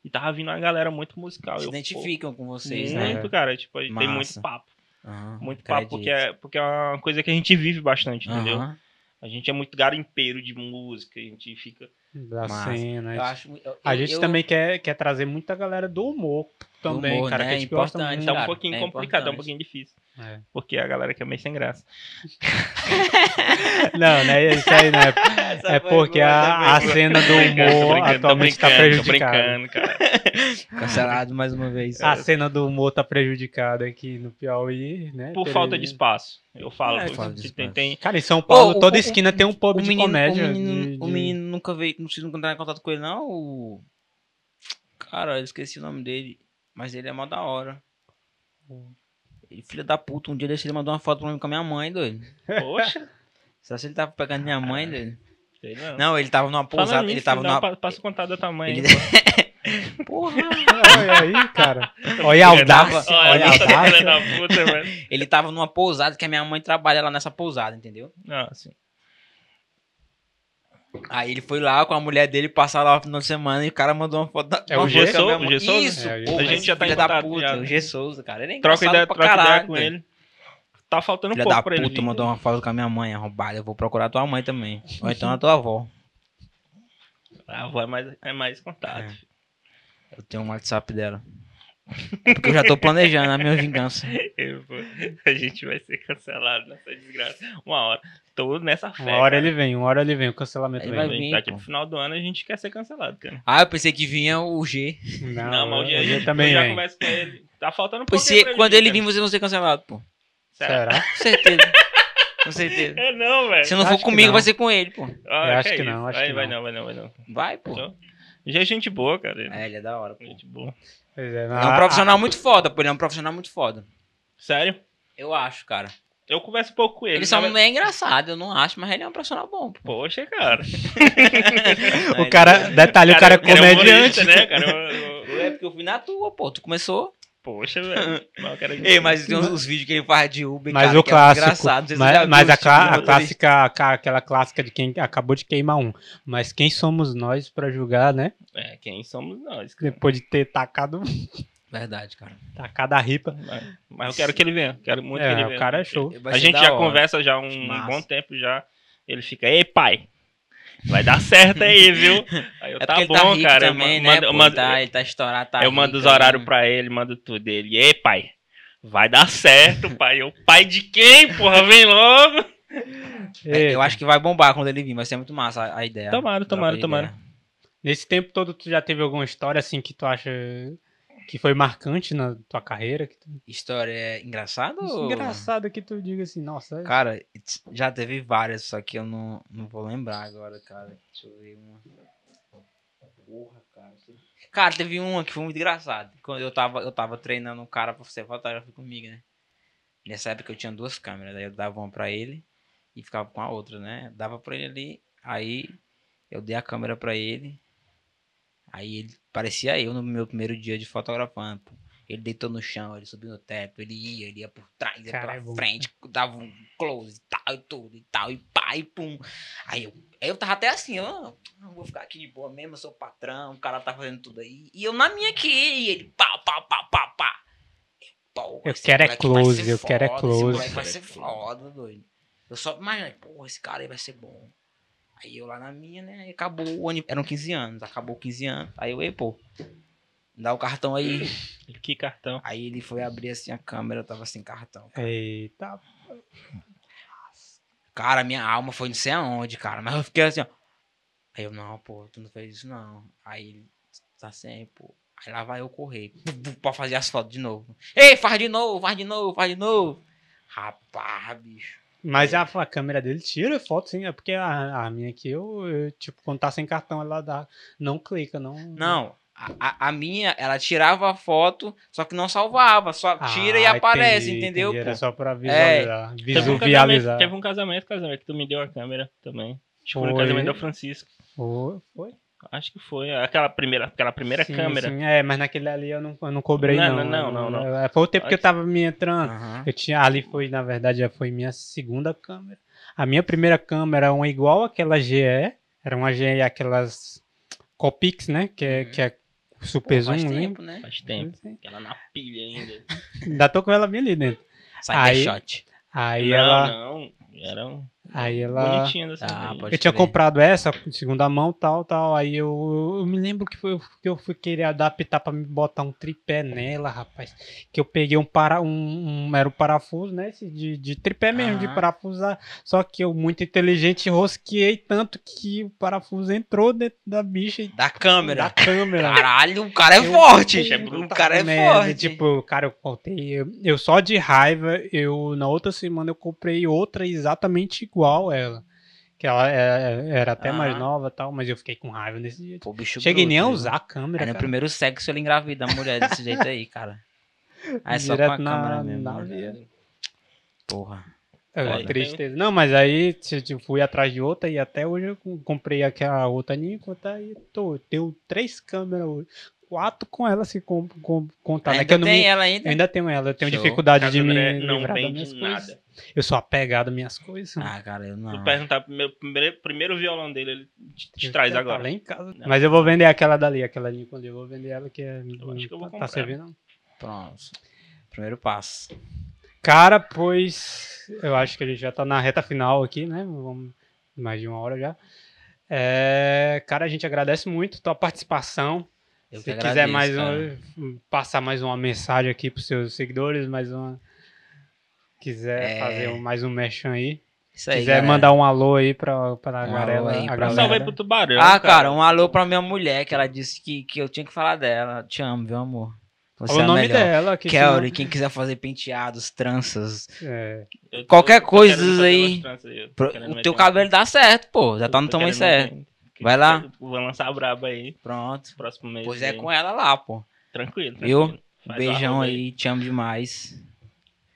E tava vindo uma galera muito musical. Se Eu, pô, identificam com vocês, muito, né? cara. Tipo, a gente tem muito Massa. papo. Aham, Muito papo, acredito. porque é, porque é uma coisa que a gente vive bastante, entendeu? Aham. A gente é muito garimpeiro de música, a gente fica. Da Massa. cena. Eu acho, eu- A eu- gente eu- também quer, quer trazer muita galera do humor também, humor, cara. né? Que a gente gosta Importante, muito. Tá um pouquinho é complicado, tá um pouquinho difícil. É. Porque a galera que é meio sem graça. Não, não é isso aí, né? Essa É porque boa, a, a cena do humor atualmente tá prejudicada. Cancelado mais uma vez. A cena do humor tá prejudicada aqui no Piauí, né? Por Pelo- falta de espaço. Eu falo. É, falta de tem, espaço. tem, Cara, em São Paulo, Ô, o- toda o- esquina tem um pub o de menino, comédia. o menino, de- o de- menino nunca veio, não precisa entrar em contato com ele, não. O... Cara, eu esqueci o nome dele. Mas ele é mó da hora. Ele, filho da puta, um dia desse ele mandou uma foto pra mim com a minha mãe, doido. Poxa. Será que ele tava pegando minha mãe, Ah. doido? sei não. Não, ele tava numa pousada. nisso, Ele tava numa. pa- Passa o contato da tua mãe. Ele-. Porra! Olha aí, cara. Olha a audácia. Olha, Olha a audácia. da puta, mano. Ele tava numa pousada que a minha mãe trabalha lá nessa pousada, entendeu? Não, assim. Aí ele foi lá com a mulher dele passar lá no final de semana e o cara mandou uma foto da. É o G Souza? O G Souza? Isso, É, porra. A gente já tá em da puta, já. O G Souza, cara. Ele é Troca ideia, pra troca caralho, ideia com ele. Tá faltando Filha pouco da pra ele. puta vir. mandou uma foto com a minha mãe arrombada. Eu vou procurar tua mãe também. Ou então a tua avó. A avó é mais, é mais contato. É. Eu tenho um WhatsApp dela. Porque eu já tô planejando a minha vingança. Eu A gente vai ser cancelado nessa desgraça. Uma hora. Tô nessa fé. Uma hora cara. ele vem, uma hora ele vem, o cancelamento Ele vem. vai vir, Daqui pô. pro final do ano a gente quer ser cancelado, cara. Ah, eu pensei que vinha o G. Não, Não, mas o dia, hoje eu também já vem. converso com ele. Tá faltando um pra quando ele vir, vocês vão ser cancelados, pô. Será? Será? Com certeza. Com certeza. É não, velho. Se não Acho for que comigo, não. vai ser com ele, pô. Ah, Eu acho é que isso. não, acho vai, que vai não. não, vai não, vai não. Vai, pô. Então, Já é gente boa, cara. ele. É, ele é da hora, pô. Gente boa. É, Ele é um profissional muito foda, pô. Ele é um profissional muito foda. Sério? Eu acho, cara. Eu converso pouco com ele. Ele só na não é engraçado, eu não acho, mas ele é um profissional bom, pô. Poxa, cara. O cara, detalhe, o cara é comediante. humorista, né, cara? Eu- eu- É porque eu fui na tua, pô. Tu começou. Poxa, velho. Cara- Ei, mas tem uns, os vídeos que ele faz de Uber, Mas cara, o que é clássico. engraçado. Se você já mas mas a, a motorista. clássica, ca- aquela clássica de quem acabou de queimar um. Mas quem somos nós pra julgar, né? É, quem somos nós, cara. Depois de ter tacado, Verdade, cara. tacado a ripa. Mas, mas eu quero que ele venha. Quero muito que ele É, venha. o cara é show. A gente já hora. conversa já há um Massa. bom tempo já. Ele fica, ei, pai. Vai dar certo aí, viu? Aí eu, É tá porque bom, ele tá rico cara. também, eu né? mando, eu mando, tá, ele tá estourado, tá eu mando os horários né? pra ele, mando tudo dele. Ei, pai. Vai dar certo, pai. Eu, pai de quem, porra? Vem logo. É, Eu acho que vai bombar quando ele vir, vai ser muito massa a, ideia. Tomara, tomara, tomara. Nesse tempo todo, tu já teve alguma história assim que tu acha que foi marcante na tua carreira? Que tu... História é engraçada ou... Engraçado que tu diga assim, nossa. Cara, it's- já teve várias, só que eu não, não vou lembrar agora, cara. Deixa eu ver uma. Porra, cara. Cara, teve uma que foi muito engraçada. Quando eu tava, eu tava treinando um cara pra ser fotógrafo comigo, né? Nessa época eu tinha duas câmeras, aí eu dava uma pra ele e ficava com a outra, né? Dava pra ele ali, aí eu dei a câmera pra ele. Aí ele parecia eu no meu primeiro dia de fotografando. pô. Ele deitou no chão, ele subiu no teto, ele ia, ele ia por trás, ia pra é frente, dava um close e tal, e tudo e tal, e pá, e pum. Aí eu, eu tava até assim, ó, não vou ficar aqui de boa mesmo, eu sou patrão, o cara tá fazendo tudo aí. E eu na minha aqui, e ele pá, pá, pá, pá, pá. Pô, Eu esse quero é close, eu quero é foda, close. Esse moleque vai ser foda, doido. Eu só imaginei, pô, esse cara aí vai ser bom. Aí eu lá na minha, né? Aí acabou o ano. Eram 15 anos, acabou 15 anos. Aí eu, ei, pô. dá o cartão aí. Que cartão. Aí ele foi abrir assim a câmera, tava sem cartão. Eita. Cara, minha alma foi não sei aonde, cara. Mas eu fiquei assim, ó. Aí eu, não, pô, tu não fez isso não. Aí ele, tá sem, pô. Aí lá vai eu correr. Pra fazer as fotos de novo. Ei, faz de novo, faz de novo, faz de novo. Rapaz, bicho. Mas a, a câmera dele tira foto, sim. É porque a, a minha aqui, eu, eu, tipo, quando tá sem cartão, ela dá. Não clica, não. Não, a, a- minha, ela tirava a foto, só que não salvava. Só Ah, tira e aparece, entendi, entendeu? entendi. Era só pra visualizar. Teve um, casamento, Visualizar. teve um casamento, casamento, que tu me deu a câmera também. Tipo, no Foi. casamento do Francisco. Foi, foi. Acho que foi. Aquela primeira, aquela primeira Sim, câmera. sim. É, mas naquele ali eu não, eu não cobrei, Não, não. não, não, não, É, Foi o tempo que eu tava me entrando. Aham. Eu tinha, ali foi, na verdade, já foi minha segunda câmera. A minha primeira câmera era uma igual àquela GE. Era uma GE, aquelas Copix, né? Que é, Uhum. que é super Pô, zoom, faz né? tempo, né? Faz tempo. Aquela na pilha ainda. Ainda tô com ela bem ali dentro. Sai Aí- shot. Aí não, ela. não. Era um Aí ela. bonitinha dessa Ah, Eu tinha comprado essa, segunda mão, tal, tal. Aí eu, eu me lembro que, foi, que eu fui querer adaptar pra me botar um tripé nela, rapaz. Que eu peguei um para um, um- era um parafuso, né? esse De, de tripé mesmo, de Aham. parafusar. Só que eu, muito inteligente, rosqueei tanto que o parafuso entrou dentro da bicha e Da câmera. da câmera. Caralho, o cara é Eu- forte. O cara é merda, forte. Tipo, cara, eu contei. Eu, eu só de raiva, eu na outra semana eu comprei outra exatamente igual ela. Que ela é- era até mais Aham. nova e tal, mas eu fiquei com raiva nesse dia. Pô, bicho Cheguei bruto, nem a usar a câmera. Aí no cara. primeiro sexo ele engravida a mulher desse jeito aí, cara. Aí só com Direto a na- câmera mesmo. na né? via. Porra. É, Foda. tristeza. Não, mas aí tipo, eu fui atrás de outra e até hoje eu com- comprei aquela outra Nikon, aí tô, tenho três câmeras hoje. Quatro com ela se com, com, contar. né? Ainda Que eu, não tem me- ela eu ainda? ainda tenho ela, eu tenho Show. dificuldade Casa de me não livrar das vende minhas nada. coisas. Eu sou apegado às minhas coisas. Ah, cara, eu não. Tu perguntar primeiro, primeiro, primeiro violão dele, ele te, te traz Tá agora. lá em casa. Não. Mas eu vou vender aquela dali, aquela ali. Eu vou vender ela que é. Eu acho que eu vou tá, comprar. tá servindo. Pronto. Primeiro passo. Cara, pois eu acho que a gente já tá na reta final aqui, né? Vamos mais de uma hora já. É, cara, a gente agradece muito tua participação. Eu Se quiser agradeço, mais um, passar mais uma mensagem aqui pros seus seguidores, mais uma. Quiser É. fazer mais um merchan aí. Isso aí, quiser galera. mandar um alô aí pra, pra Um galera. alô aí a pra galera. salve aí pro Tubarão. Ah, cara, um alô pra minha mulher, que ela disse que, que eu tinha que falar dela. Te amo, viu, amor? Você Fala é o a nome melhor. dela. Que Kelly, quem quiser fazer penteados, tranças. é, tô- qualquer coisa aí, aí, Pro- o teu um- cabelo dá certo, pô. Já tá no tamanho certo. meter- Vai lá. Vou lançar a braba aí, Pronto. próximo mês. Pois é aí. com ela lá, pô. Tranquilo, Viu? tranquilo. Faz o Beijão arroba aí, te amo demais.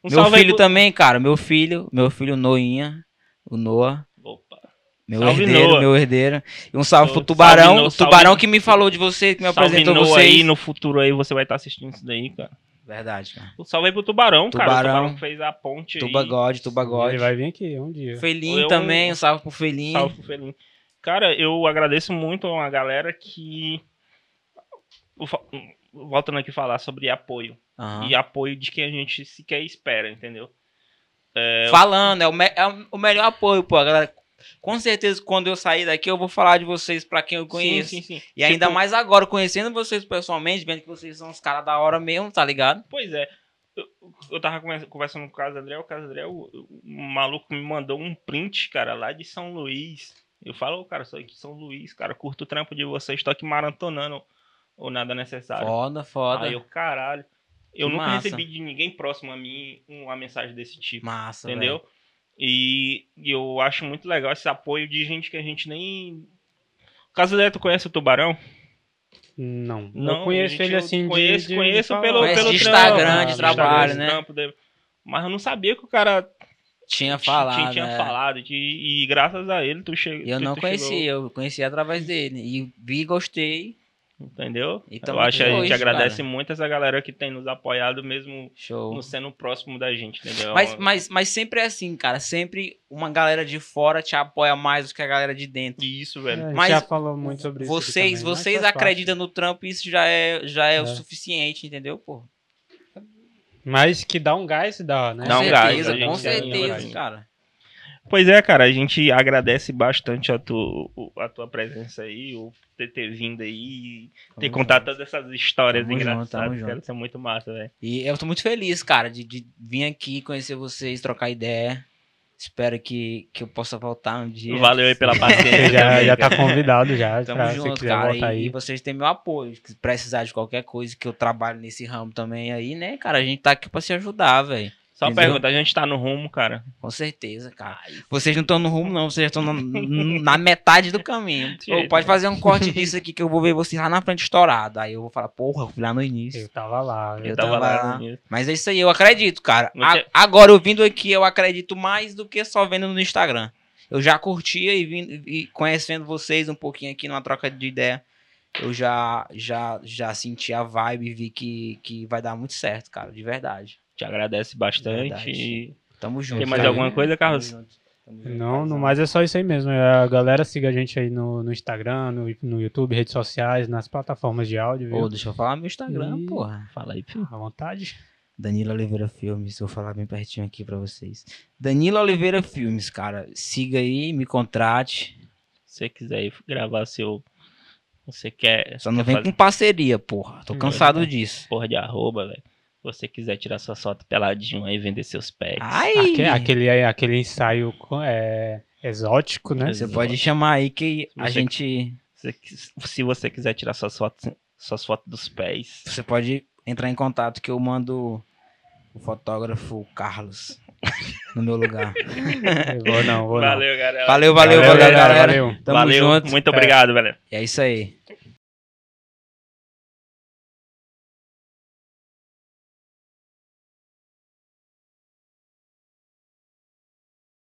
Um meu salve filho pro- também, cara. Meu filho, meu filho Noinha, o Noah. Opa. Meu Salve, herdeiro, Noah. meu herdeiro. E um salve pro Salve, Tubarão. Noah, o Tubarão salve. que me falou de você, que me Salve apresentou Noah vocês. aí, no futuro aí você vai estar assistindo isso daí, cara. Verdade, cara. Um salve aí pro Tubarão, cara. O Tubarão. Tubarão que fez a ponte aí. Tubagode, ele Tubagode. vai vir aqui um dia. Felinho Eu- também, um salve pro Felinho. Salve pro Felinho. Cara, eu agradeço muito a uma galera que. Vo- Voltando aqui a falar sobre apoio. Aham. E apoio de quem a gente sequer espera, entendeu? Falando, é o, me- é o melhor apoio, pô. Galera, com certeza, quando eu sair daqui, eu vou falar de vocês pra quem eu conheço. Sim, sim, sim. E ainda Tipo, mais agora, conhecendo vocês pessoalmente, vendo que vocês são os caras da hora mesmo, tá ligado? Pois é. Eu, eu tava conversa- conversando com o Carlos André, o Carlos André, o, o maluco me mandou um print, cara, lá de São Luís. Eu falo, "Ô, cara, sou aqui de São Luís, cara, curto o trampo de vocês, tô aqui maratonando ou nada necessário. Foda, foda. Aí eu, caralho. Eu nunca massa. recebi de ninguém próximo a mim uma mensagem desse tipo, Massa, entendeu? E, e eu acho muito legal esse apoio de gente que a gente nem. Caso tu conhece o Tubarão? Não, Não, eu conheço gente, ele assim de- conheço, de, conheço falar. pelo, Conhece pelo de Instagram, de do trabalho, né? dele. Mas eu não sabia que o cara Tinha ti- falado. tinha, tinha né? falado. de- e graças a ele tu chegou. Eu não conhecia, eu conheci através dele. E vi e gostei. Entendeu? E eu acho que a gente hoje, agradece cara. muito essa galera que tem nos apoiado, mesmo Show. não sendo próximo da gente, entendeu? Mas, mas, mas sempre é assim, cara. Sempre uma galera de fora te apoia mais do que a galera de dentro. Isso, É, velho. a gente Mas já falou muito sobre isso. Vocês, também, mas vocês acreditam no trampo, isso já é, já é, o É. suficiente, entendeu, pô? Mas que dá um gás, dá, né? Dá um gás, certeza, com certeza, cara. Pois é, cara, a gente agradece bastante a, tu, a tua presença aí, o ter, ter vindo aí e ter Tamo contado junto. todas essas histórias Tamo junto, engraçadas, tamo cara. junto. Isso é muito massa, velho. E eu tô muito feliz, cara, de, de vir aqui conhecer vocês, trocar ideia. Espero que, que eu possa voltar um dia. Valeu aí pela paciência. já, já tá convidado já. Tamo pra, junto, cara. E, aí. e vocês têm meu apoio. Se precisar de qualquer coisa que eu trabalho nesse ramo também aí, né, cara? A gente tá aqui pra se ajudar, velho. Só Entendeu? pergunta, a gente tá no rumo, cara. Com certeza, cara. Vocês não estão no rumo, não. Vocês já estão na, na metade do caminho. Ô, jeito, pode fazer um corte disso aqui que eu vou ver vocês lá na frente estourado. Aí eu vou falar, porra, eu fui lá no início. Eu tava lá. Eu Eu tava tava lá. lá. Mas é isso aí, eu acredito, cara. A- agora, eu vindo aqui, eu acredito mais do que só vendo no Instagram. Eu já curtia e, vindo, e conhecendo vocês um pouquinho aqui numa troca de ideia. Eu já, já, já senti a vibe e vi que, que vai dar muito certo, cara, de verdade. Te agradece bastante. Verdade. e- Tamo junto. Tem mais cara. alguma coisa, Carlos? Tamo junto. Tamo junto, Não, no mais é só isso aí mesmo. É, A galera siga a gente aí no, no Instagram, no, no YouTube, redes sociais, nas plataformas de áudio, viu? Ô, deixa eu falar meu Instagram, Ih. porra. Fala aí, filho. À vontade. Danilo Oliveira Filmes, vou falar bem pertinho aqui pra vocês. Danilo Oliveira Filmes, cara. Siga aí, me contrate. Se você quiser ir gravar seu. Você quer. Só não quer vem fazer com parceria, porra. Tô cansado é. disso. porra de arroba, velho. Se você quiser tirar sua foto peladinho aí e vender seus pets. Ai! Aque- Aquele, aí- aquele ensaio é, exótico, né? Você pode chamar aí que a Você- gente. Se, você- se você quiser tirar suas fotos, suas fotos dos pés. Você pode entrar em contato que eu mando o fotógrafo Carlos no meu lugar. Vou não, vou não. Valeu, galera. Valeu, valeu, valeu, galera, galera. valeu. Tamo Valeu. junto. Muito obrigado, velho. É isso aí.